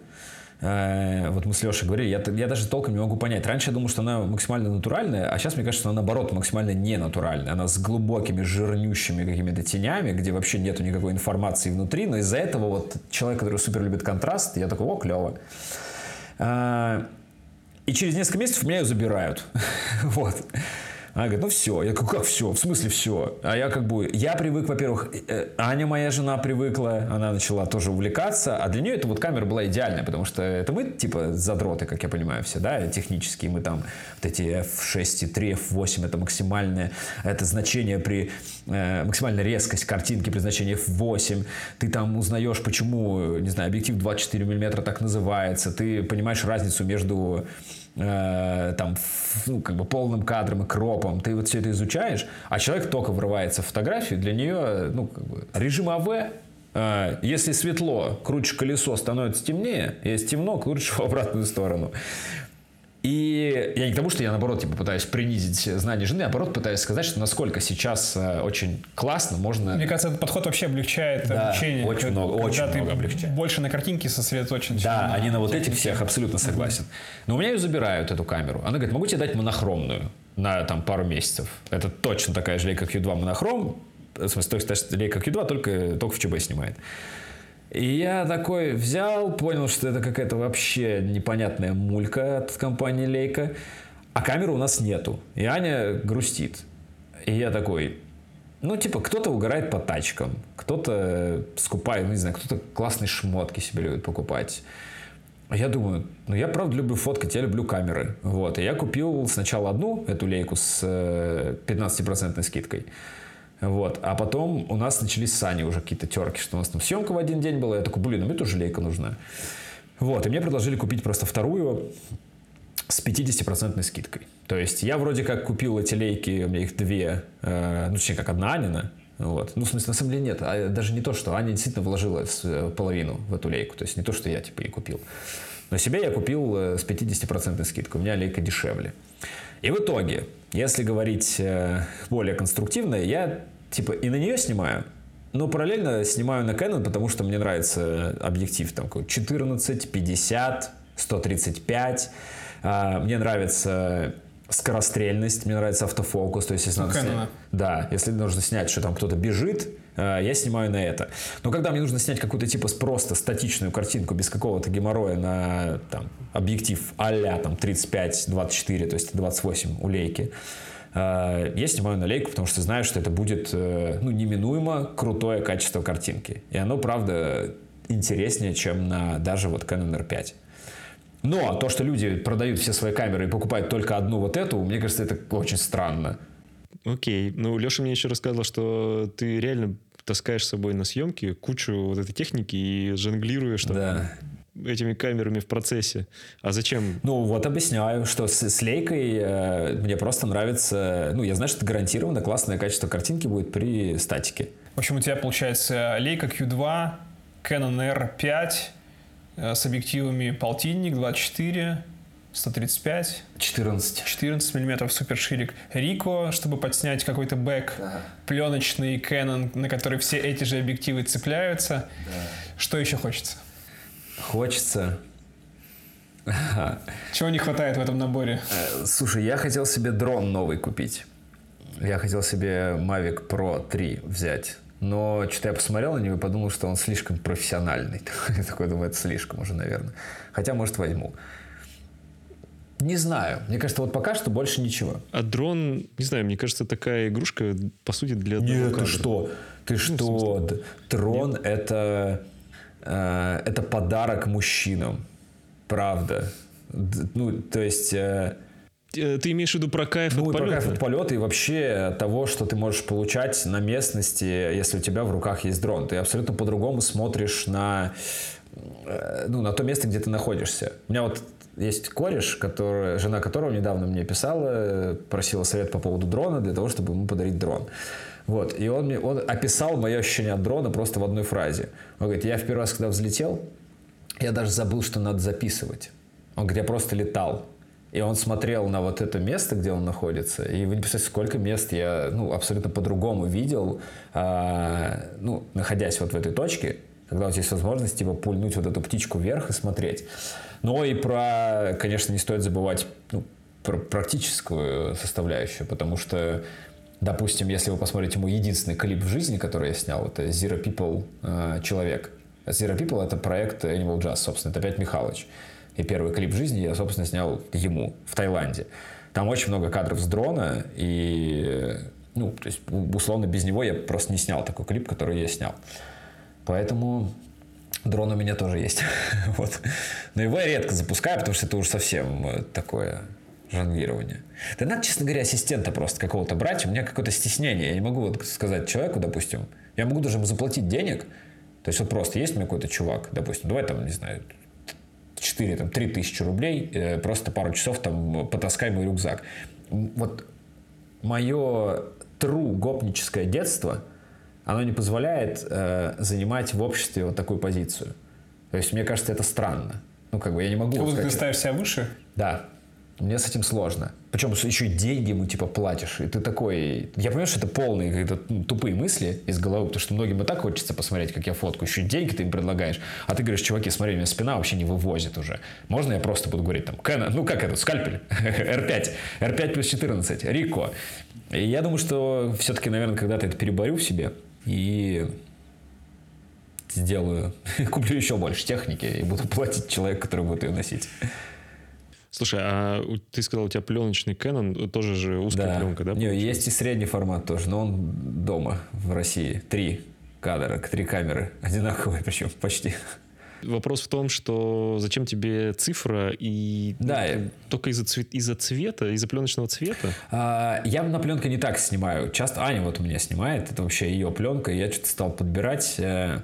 э, вот мы с Лешей говорили, я, я даже толком не могу понять. Раньше я думал, что она максимально натуральная, а сейчас мне кажется, что она наоборот максимально не натуральная. Она с глубокими, жирнющими какими-то тенями, где вообще нету никакой информации внутри, но из-за этого вот человек, который супер любит контраст, я такой, о, клево. Э, и через несколько месяцев меня ее забирают. вот. Она говорит, ну все. Я говорю, как все? В смысле все? А я как бы, я привык, во-первых, э, Аня, моя жена, привыкла, она начала тоже увлекаться, а для нее эта вот камера была идеальная, потому что это мы, типа, задроты, как я понимаю, все, да, технические, мы там вот эти f6.3, f8, это максимальное, это значение при, э, максимальная резкость картинки при значении f8, ты там узнаешь, почему, не знаю, объектив 24 мм так называется, ты понимаешь разницу между э, там, ну, как бы полным кадром и кропом, ты вот все это изучаешь, а человек только врывается в фотографию, для нее, ну, как бы, режим АВ, э, если светло, крутишь колесо, становится темнее, если темно, крутишь в обратную сторону. И я не к тому, что я, наоборот, типа, пытаюсь принизить знания жены, а наоборот, пытаюсь сказать, что насколько сейчас э, очень классно можно... Мне кажется, этот подход вообще облегчает да, обучение. очень много, очень ты много облегчает. больше на картинке сосредоточен. Да, чем они на вот этих всех абсолютно согласен. Но у меня ее забирают, эту камеру. Она говорит, могу тебе дать монохромную на там пару месяцев. Это точно такая же лейка Q2 монохром. В смысле, то есть лейка Q2 только, только в ЧБ снимает. И я такой взял, понял, что это какая-то вообще непонятная мулька от компании Leica, а камеры у нас нету. И Аня грустит. И я такой, ну, типа, кто-то угорает по тачкам, кто-то скупает, ну, не знаю, кто-то классные шмотки себе любит покупать. Я думаю, ну, я правда люблю фоткать, я люблю камеры. Вот, и я купил сначала одну, эту лейку с э, 15% скидкой. Вот. А потом у нас начались с Аней уже какие-то терки, что у нас там съемка в один день была. Я такой, блин, ну мне тоже лейка нужна. Вот. И мне предложили купить просто вторую с 50% скидкой. То есть я вроде как купил эти лейки, у меня их две, э, ну, точнее, как одна Анина. Вот. Ну, в смысле, на самом деле нет. А даже не то, что Аня действительно вложила половину в эту лейку. То есть не то, что я типа и купил. Но себе я купил э, с 50% скидкой. У меня лейка дешевле. И в итоге, если говорить э, более конструктивно, я типа и на нее снимаю, но параллельно снимаю на Canon, потому что мне нравится объектив там какой 14, 50, 135. А, Мне нравится скорострельность, мне нравится автофокус, то есть если надо Canon. снять, да, если нужно снять, что там кто-то бежит, э, я снимаю на это. Но когда мне нужно снять какую-то типа просто статичную картинку без какого-то геморроя на там, объектив а-ля там 35-24, то есть 28 у лейки, э, я снимаю на лейку, потому что знаю, что это будет э, ну, неминуемо крутое качество картинки. И оно, правда, интереснее, чем на даже вот Canon R5. Но то, что люди продают все свои камеры и покупают только одну вот эту, мне кажется, это очень странно. Окей. Ну, Леша мне еще рассказывал, что ты реально таскаешь с собой на съемки кучу вот этой техники и жонглируешь там Да. Этими камерами в процессе. А зачем? Ну, вот объясняю, что с, с лейкой э, мне просто нравится... Ну, я знаю, что гарантированно классное качество картинки будет при статике. В общем, у тебя получается лейка Q2, Canon R5 э, с объективами полтинник, 24, 135, 14. 14 мм суперширик. Рико, чтобы подснять какой-то бэк. Пленочный Canon, на который все эти же объективы цепляются. Что еще хочется? Хочется... Чего не хватает в этом наборе? Э, Слушай, я хотел себе дрон новый купить. Я хотел себе Mavic Pro 3 взять. Но что-то я посмотрел на него и подумал, что он слишком профессиональный. Я такой думаю, это слишком уже, наверное. Хотя, может, возьму. Не знаю. Мне кажется, вот пока что больше ничего. А дрон, не знаю, мне кажется, такая игрушка, по сути, для Нет, ты что? Ты что? Д- Трон это, это подарок мужчинам. Правда. Ну, то есть... э, Э, Ты имеешь в виду про кайф ну, от и про полета? кайф от полета и вообще того, что ты можешь получать на местности, если у тебя в руках есть дрон. Ты абсолютно по-другому смотришь на, э, ну, на то место, где ты находишься. У меня вот есть кореш, который, жена которого недавно мне писала, просила совет по поводу дрона для того, чтобы ему подарить дрон. Вот. И он, мне, он описал мое ощущение от дрона просто в одной фразе. Он говорит, я в первый раз, когда взлетел, я даже забыл, что надо записывать. Он говорит, я просто летал. и он смотрел на вот это место, где он находится, и вы не представляете, сколько мест я ну, абсолютно по-другому видел, а, ну, находясь вот в этой точке, когда у тебя есть возможность типа пульнуть вот эту птичку вверх и смотреть. Но и про, конечно, не стоит забывать ну, про практическую составляющую, потому что, допустим, если вы посмотрите мой единственный клип в жизни, который я снял, это Zero People э, «Человек». Zero People — это проект Animal Jazz, собственно, это опять Михалыч. И первый клип в жизни я, собственно, снял ему в Таиланде. Там очень много кадров с дрона, и, ну, то есть, условно, без него я просто не снял такой клип, который я снял. Поэтому дрон у меня тоже есть. вот. Но его я редко запускаю, потому что это уже совсем э, такое жонглирование. Да надо, честно говоря, ассистента просто какого-то брать. У меня какое-то стеснение. Я не могу вот сказать человеку, допустим, я могу даже ему заплатить денег. То есть вот просто есть у меня какой-то чувак, допустим, давай там, не знаю, 4, там, 3 тысячи рублей, э, просто пару часов там потаскай мой рюкзак. Вот мое тру гопническое детство, оно не позволяет э, занимать в обществе вот такую позицию. То есть мне кажется, это странно. Ну, как бы я не могу... Как будто ты ставишь себя выше? Да. Мне с этим сложно. Причем еще и деньги ему типа платишь. И ты такой... Я понимаю, что это полные какие-то ну, тупые мысли из головы, потому что многим и так хочется посмотреть, как я фотку. Еще и деньги ты им предлагаешь. А ты говоришь, чуваки, смотри, у меня спина вообще не вывозит уже. Можно я просто буду говорить там, Canon, ну как это, скальпель, R5, R5 плюс 14, Рико. И я думаю, что все-таки, наверное, когда-то это переборю в себе и сделаю, куплю еще больше техники и буду платить человеку, который будет ее носить. Слушай, а ты сказал, у тебя пленочный Canon, тоже же узкая да. пленка, да? Не, есть и средний формат тоже, но он дома в России. Три кадра, три камеры, одинаковые причем почти. Вопрос в том, что зачем тебе цифра и да, ну, только из-за цвет, из цвета, из-за пленочного цвета? А, я на пленке не так снимаю. Часто Аня вот у меня снимает, это вообще ее пленка, я что-то стал подбирать. Э,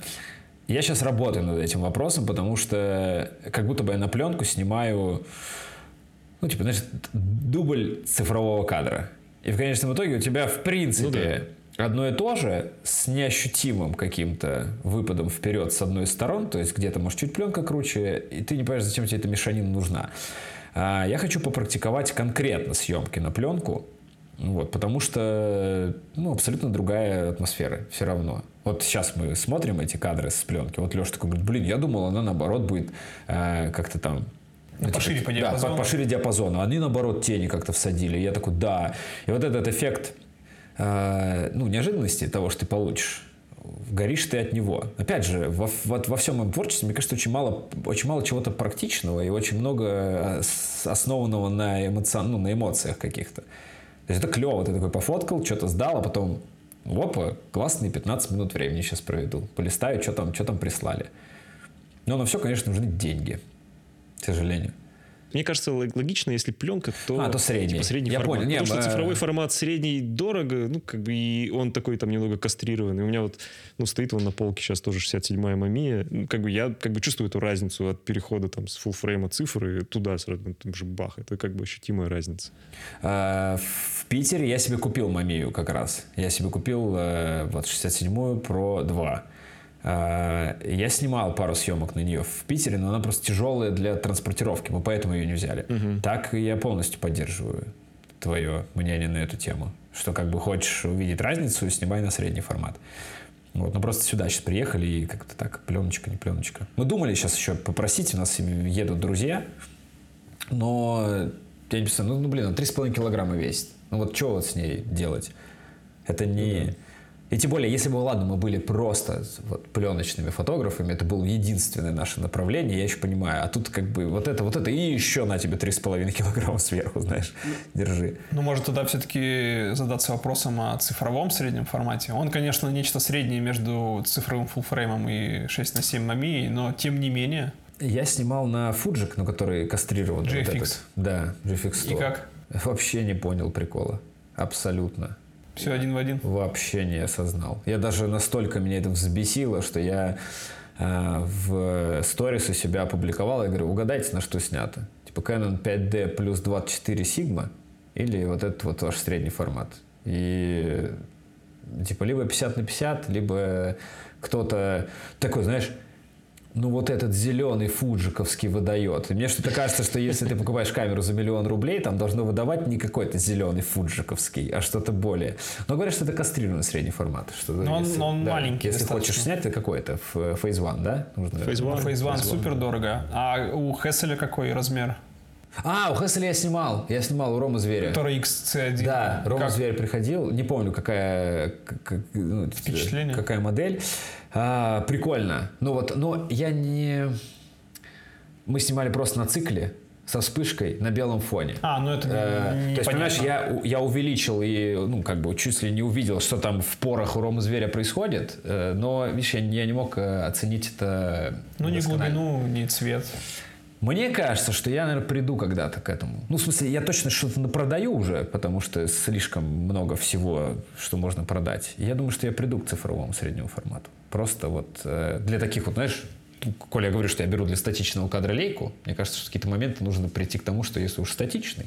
я сейчас работаю над этим вопросом, потому что как будто бы я на пленку снимаю ну, типа, значит, дубль цифрового кадра. И в конечном итоге у тебя, в принципе, ну, да. одно и то же с неощутимым каким-то выпадом вперед с одной из сторон, то есть где-то, может, чуть пленка круче, и ты не понимаешь, зачем тебе эта мешанина нужна. А я хочу попрактиковать конкретно съемки на пленку, вот, потому что ну, абсолютно другая атмосфера все равно. Вот сейчас мы смотрим эти кадры с пленки. Вот Леша такой говорит, блин, я думал, она наоборот будет э, как-то там ну, пошире по диапазону. Да, пошире диапазону. Они, наоборот, тени как-то всадили. Я такой, да. И вот этот эффект э, ну, неожиданности того, что ты получишь, горишь ты от него. Опять же, во, во, во всем моем творчестве, мне кажется, очень мало, очень мало чего-то практичного и очень много э, основанного на, эмоци... ну, на эмоциях каких-то. То есть это клево, ты такой пофоткал, что-то сдал, а потом, опа, классные 15 минут времени сейчас проведу. Полистаю, что там, что там прислали. Но на все, конечно, нужны деньги к сожалению. Мне кажется, логично, если пленка, то... А, то средний. Типа средний Я формат. понял. Потому что цифровой формат средний дорого, ну, как бы, и он такой там немного кастрированный. У меня вот, ну, стоит он на полке сейчас тоже 67-я мамия. Ну, как бы я как бы чувствую эту разницу от перехода там с фулфрейма цифры туда сразу, ну, там же бах. Это как бы ощутимая разница. А, в Питере я себе купил мамию как раз. Я себе купил э, вот 67-ю Pro 2. А, я снимал пару съемок на нее в Питере, но она просто тяжелая для транспортировки, мы поэтому ее не взяли. Угу. Так я полностью поддерживаю твое мнение на эту тему. Что как бы хочешь увидеть разницу, снимай на средний формат. Вот, ну просто сюда сейчас приехали и как-то так, пленочка, не пленочка. Мы думали сейчас еще попросить, у нас едут друзья, но я не представляю, ну, ну блин, 3,5 килограмма весит. Ну вот что вот с ней делать? Это не... Ну, да и тем более, если бы, ладно, мы были просто вот, пленочными фотографами, это было единственное наше направление, я еще понимаю. А тут как бы вот это, вот это, и еще на тебе 3,5 килограмма сверху, знаешь, держи. Ну, может, тогда все-таки задаться вопросом о цифровом среднем формате. Он, конечно, нечто среднее между цифровым фуллфреймом и 6 на 7 мамией, но тем не менее. Я снимал на Fujik, ну, который кастрирован. GFX. Вот этот. Да, GFX 100. И как? Вообще не понял прикола. Абсолютно. Все один в один? Вообще не осознал. Я даже настолько меня это взбесило, что я э, в сторис у себя опубликовал. Я говорю, угадайте, на что снято. Типа Canon 5D плюс 24 Sigma или вот этот вот ваш средний формат. И типа либо 50 на 50, либо кто-то такой, знаешь, ну вот этот зеленый фуджиковский выдает. И мне что-то кажется, что если ты покупаешь камеру за миллион рублей, там должно выдавать не какой-то зеленый фуджиковский, а что-то более. Но говорят, что это кастрированный средний формат. Что но он, если, он да, маленький Если достаточно. хочешь снять, то какой-то Phase One, да? Нужно, Phase One. Phase One супер дорого. А у Хесселя какой размер? А, у Хесселя я снимал. Я снимал у Рома Зверя. Который XC1. Да, Рома как? Зверь приходил. Не помню, какая, как, ну, Впечатление. какая модель. А, прикольно. Ну вот, но я не... Мы снимали просто на цикле со вспышкой на белом фоне. А, ну это э, То есть, понимаешь, я, я увеличил и, ну, как бы, чуть ли не увидел, что там в порах у Ромы Зверя происходит, э, но, видишь, я, я не мог э, оценить это Ну, ни глубину, ни цвет. Мне кажется, что я, наверное, приду когда-то к этому. Ну, в смысле, я точно что-то продаю уже, потому что слишком много всего, что можно продать. Я думаю, что я приду к цифровому среднему формату. Просто вот э, для таких вот, знаешь, коли я говорю, что я беру для статичного кадра лейку, мне кажется, что в какие-то моменты нужно прийти к тому, что если уж статичный,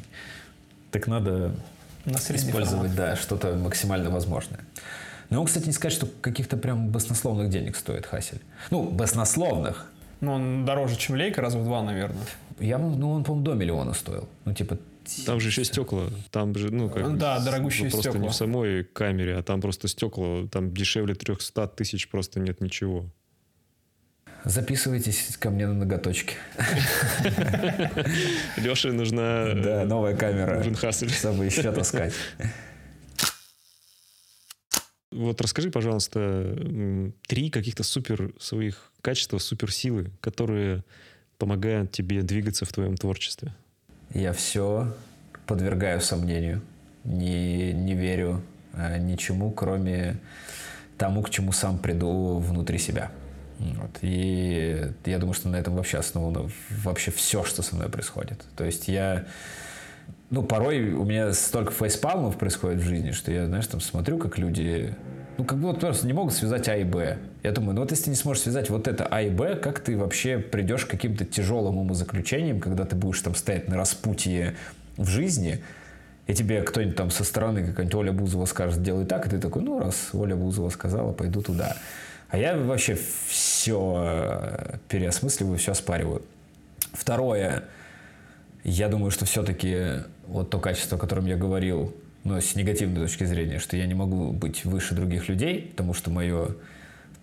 так надо На использовать, формат. да, что-то максимально возможное. Но он, кстати, не сказать, что каких-то прям баснословных денег стоит Хасель. Ну, баснословных. Ну, он дороже, чем лейка, раза в два, наверное. Я, ну, он, по-моему, до миллиона стоил. Ну, типа, там же еще стекла. Там же, ну, как... Да, дорогущие ну, просто стекла. не в самой камере, а там просто стекла. Там дешевле 300 тысяч просто нет ничего. Записывайтесь ко мне на ноготочки. Леше нужна... Да, новая камера. Нужен Хассель. Чтобы еще таскать. Вот расскажи, пожалуйста, три каких-то супер своих качества, суперсилы, которые помогают тебе двигаться в твоем творчестве. Я все подвергаю сомнению. Не, не верю э, ничему, кроме тому, к чему сам приду внутри себя. Вот. И я думаю, что на этом вообще основано вообще все, что со мной происходит. То есть я... Ну, порой у меня столько фейспалмов происходит в жизни, что я, знаешь, там смотрю, как люди... Ну, как бы вот просто не могут связать А и Б. Я думаю, ну вот если ты не сможешь связать вот это А и Б, как ты вообще придешь к каким-то тяжелым умозаключениям, когда ты будешь там стоять на распутье в жизни, и тебе кто-нибудь там со стороны, какая-нибудь Оля Бузова скажет, делай так, и ты такой, ну, раз Оля Бузова сказала, пойду туда. А я вообще все переосмысливаю, все оспариваю. Второе, я думаю, что все-таки вот то качество, о котором я говорил, но с негативной точки зрения, что я не могу быть выше других людей, потому что мое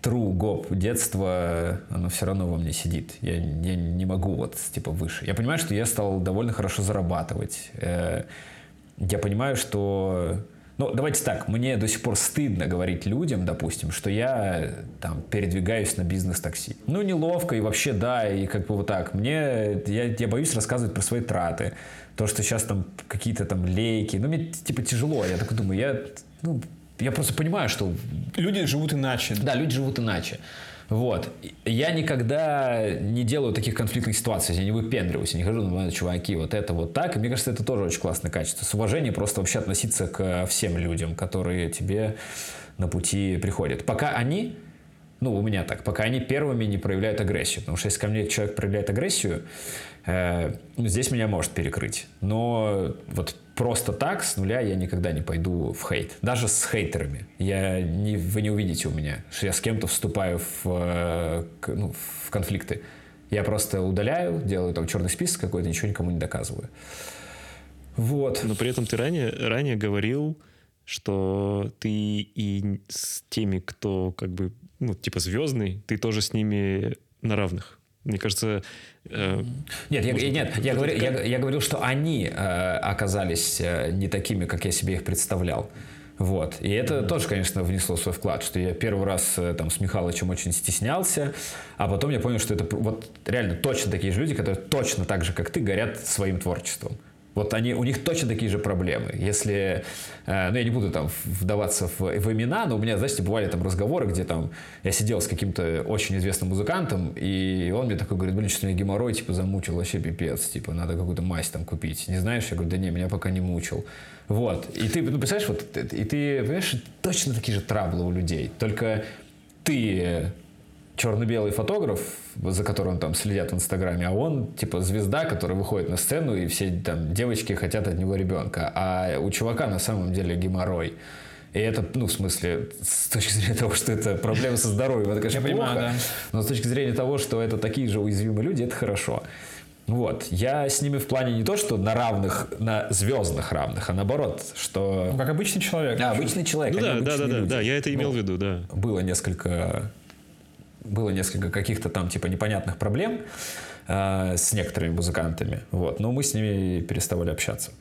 true гоп детства, оно все равно во мне сидит. Я, я не могу вот типа выше. Я понимаю, что я стал довольно хорошо зарабатывать. Я понимаю, что ну, давайте так, мне до сих пор стыдно говорить людям, допустим, что я там передвигаюсь на бизнес-такси. Ну, неловко, и вообще, да, и как бы вот так. Мне, я, я боюсь рассказывать про свои траты. То, что сейчас там какие-то там лейки. Ну, мне типа тяжело. Я такой думаю, я, ну, я просто понимаю, что... Люди живут иначе. Да, люди живут иначе. Вот. Я никогда не делаю таких конфликтных ситуаций, я не выпендриваюсь, я не хожу, ну, чуваки, вот это вот так. И мне кажется, это тоже очень классное качество. С уважением просто вообще относиться к всем людям, которые тебе на пути приходят. Пока они, ну, у меня так, пока они первыми не проявляют агрессию. Потому что если ко мне человек проявляет агрессию, э, здесь меня может перекрыть. Но вот просто так с нуля я никогда не пойду в хейт. Даже с хейтерами. Я не, вы не увидите у меня, что я с кем-то вступаю в, ну, в конфликты. Я просто удаляю, делаю там черный список какой-то, ничего никому не доказываю. Вот. Но при этом ты ранее, ранее говорил, что ты и с теми, кто как бы, ну, типа звездный, ты тоже с ними на равных. Мне кажется... Э, нет, я, нет я, говорю, я, я говорил, что они э, оказались э, не такими, как я себе их представлял. Вот. И это mm-hmm. тоже, конечно, внесло свой вклад, что я первый раз э, там с Михалычем очень стеснялся, а потом я понял, что это вот реально точно такие же люди, которые точно так же, как ты, горят своим творчеством. Вот они, у них точно такие же проблемы. Если, э, ну я не буду там вдаваться в, в имена, но у меня, знаете, бывали там разговоры, где там я сидел с каким-то очень известным музыкантом, и он мне такой говорит, блин, что меня геморрой, типа, замучил вообще пипец, типа, надо какую-то мазь там купить. Не знаешь? Я говорю, да не, меня пока не мучил. Вот. И ты, ну, представляешь, вот, и ты, понимаешь, точно такие же траблы у людей. Только ты черно-белый фотограф, за которым там следят в Инстаграме, а он типа звезда, которая выходит на сцену, и все там девочки хотят от него ребенка. А у чувака на самом деле геморрой. И это, ну, в смысле, с точки зрения того, что это проблема со здоровьем, это, конечно, Я плохо. понимаю, да. Но с точки зрения того, что это такие же уязвимые люди, это хорошо. Вот. Я с ними в плане не то, что на равных, на звездных равных, а наоборот, что... Ну, как обычный человек. Да, обычный человек. Ну да, да, да, люди. да, я это имел Ну, в виду, да. было несколько было несколько каких-то там типа непонятных проблем э, с некоторыми музыкантами, вот, но мы с ними переставали общаться.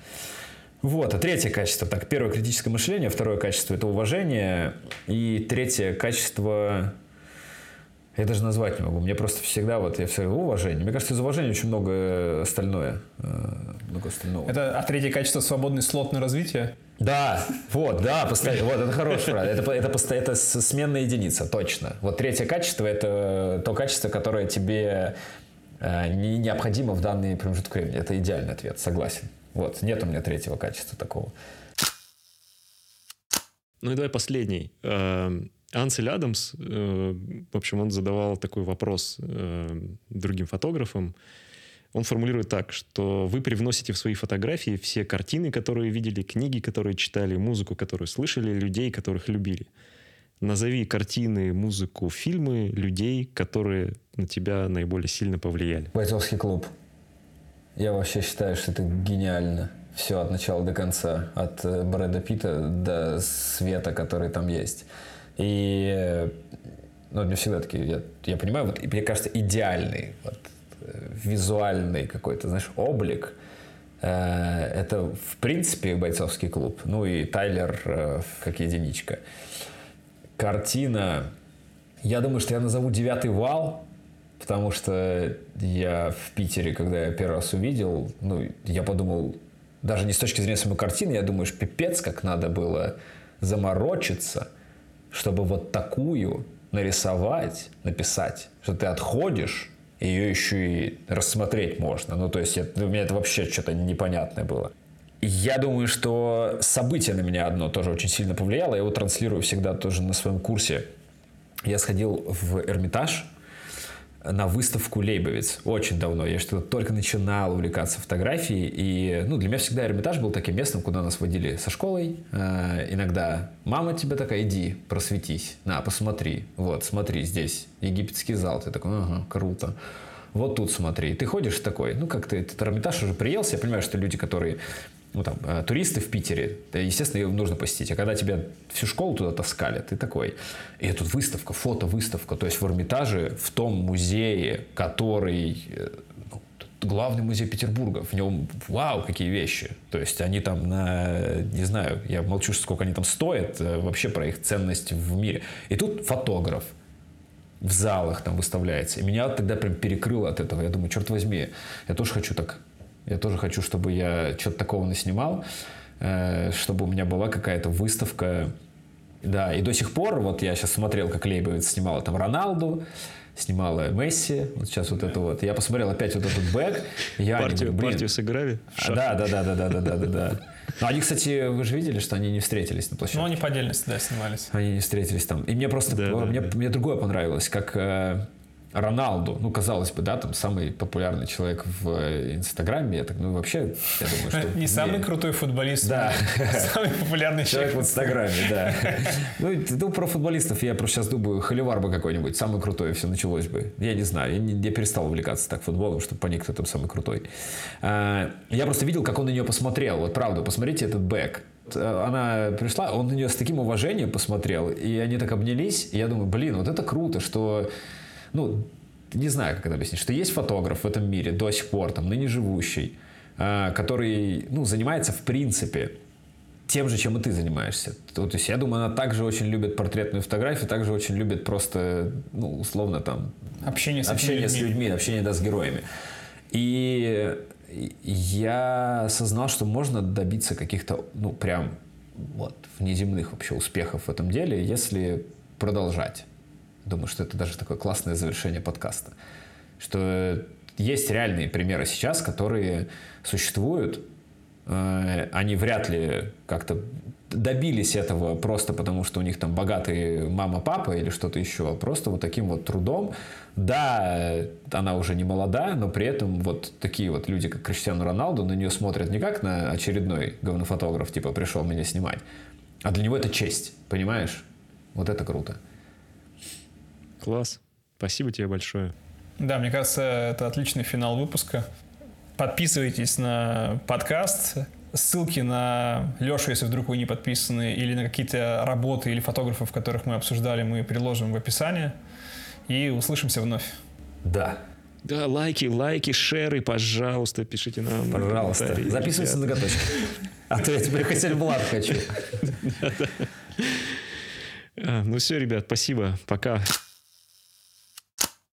Вот, а третье качество, так, первое критическое мышление, второе качество это уважение, и третье качество, я даже назвать не могу, мне просто всегда вот, я все уважение, мне кажется, из уважения очень много остальное, э, много остального. Это, а третье качество свободный слот на развитие. Да, вот, да, постоянно, вот, это хорошая фраза. Это, это, это сменная единица, точно. Вот третье качество – это то качество, которое тебе э, не необходимо в данный промежуток времени. Это идеальный ответ, согласен. Вот, нет у меня третьего качества такого. Ну и давай последний. Ансель Адамс, э, в общем, он задавал такой вопрос э, другим фотографам. Он формулирует так, что вы привносите в свои фотографии все картины, которые видели, книги, которые читали, музыку, которую слышали, людей, которых любили. Назови картины, музыку, фильмы людей, которые на тебя наиболее сильно повлияли. Бойцовский клуб. Я вообще считаю, что это гениально. Все от начала до конца. От э, Брэда Питта до света, который там есть. И ну, мне всегда такие, я, я понимаю, вот, мне кажется, идеальный вот, э, визуальный какой-то, знаешь, облик. э, это, в принципе, бойцовский клуб. Ну и Тайлер э, как единичка. Картина. Я думаю, что я назову девятый вал, потому что я в Питере, когда я первый раз увидел, ну, я подумал, даже не с точки зрения самой картины, я думаю, что пипец, как надо было заморочиться, чтобы вот такую нарисовать, написать, что ты отходишь, ее еще и рассмотреть можно. Ну, то есть, это, у меня это вообще что-то непонятное было. Я думаю, что событие на меня одно тоже очень сильно повлияло. Я его транслирую всегда тоже на своем курсе. Я сходил в Эрмитаж на выставку Лейбовиц очень давно. Я что-то только начинал увлекаться фотографией. И ну, для меня всегда Эрмитаж был таким местом, куда нас водили со школой. Э, иногда мама тебе такая, иди, просветись, на, посмотри. Вот, смотри, здесь египетский зал. Ты такой, ага, круто. Вот тут смотри. Ты ходишь такой, ну как ты этот Эрмитаж уже приелся. Я понимаю, что люди, которые ну, там, э, туристы в Питере, естественно, ее нужно посетить. А когда тебя всю школу туда таскали, ты такой. И тут выставка, фото-выставка. То есть в Эрмитаже, в том музее, который э, ну, главный музей Петербурга. В нем, вау, какие вещи. То есть они там на, не знаю, я молчу, сколько они там стоят, э, вообще про их ценность в мире. И тут фотограф в залах там выставляется. И меня тогда прям перекрыло от этого. Я думаю, черт возьми, я тоже хочу так. Я тоже хочу, чтобы я что-то такого наснимал, э, чтобы у меня была какая-то выставка. Да, и до сих пор, вот я сейчас смотрел, как Лейбовец снимала там Роналду, снимала Месси, вот сейчас вот это вот. Я посмотрел опять вот этот бэк. Я партию, думаю, блин, партию сыграли? а, да, да, да, да, да, да, да, да, да. Но они, кстати, вы же видели, что они не встретились на площадке. Ну, они по отдельности, да, снимались. Они не встретились там. И мне просто, Да, да, мне, да. мне другое понравилось, как э, Роналду, ну, казалось бы, да, там самый популярный человек в э, Инстаграме. Я так, ну, вообще, я думаю, что... Не самый крутой футболист, Да. самый популярный Человек человек. в Инстаграме, да. Ну, ну, про футболистов я просто сейчас думаю, Холивар бы какой-нибудь, самый крутой, все началось бы. Я не знаю, я, перестал увлекаться так футболом, чтобы понять, кто там самый крутой. А, Я просто видел, как он на нее посмотрел. Вот правда, посмотрите этот бэк. Э, Она пришла, он на нее с таким уважением посмотрел, и они так обнялись, и я думаю, блин, вот это круто, что, ну, не знаю, как это объяснить, что есть фотограф в этом мире до сих пор, там, ныне живущий, а, который, ну, занимается в принципе тем же, чем и ты занимаешься. То, то есть я думаю, она также очень любит портретную фотографию, также очень любит просто, ну, условно там Общение с общение с людьми. людьми, общение да, с героями. И я осознал, что можно добиться каких-то, ну, прям вот, внеземных вообще успехов в этом деле, если продолжать. Думаю, что это даже такое классное завершение подкаста. Что есть реальные примеры сейчас, которые существуют, Э, они вряд ли как-то добились этого просто потому, что у них там богатые мама, папа или что-то еще, а просто вот таким вот трудом. Да, она уже не молода, но при этом вот такие вот люди, как Криштиану Роналду, на нее смотрят не как на очередной говнофотограф, типа пришел меня снимать, А для него это честь, понимаешь? Вот это круто. Класс. Спасибо тебе большое. Да, мне кажется, это отличный финал выпуска. Подписывайтесь на подкаст. Ссылки на Лешу, если вдруг вы не подписаны, или на какие-то работы или фотографов, которых мы обсуждали, мы приложим в описании. И услышимся вновь. Да. Да, лайки, лайки, шеры, пожалуйста, пишите нам. Пожалуйста. Записывайтесь на ноготочки. А то я теперь Хасельблат хочу. А, ну все, ребят, спасибо. Пока.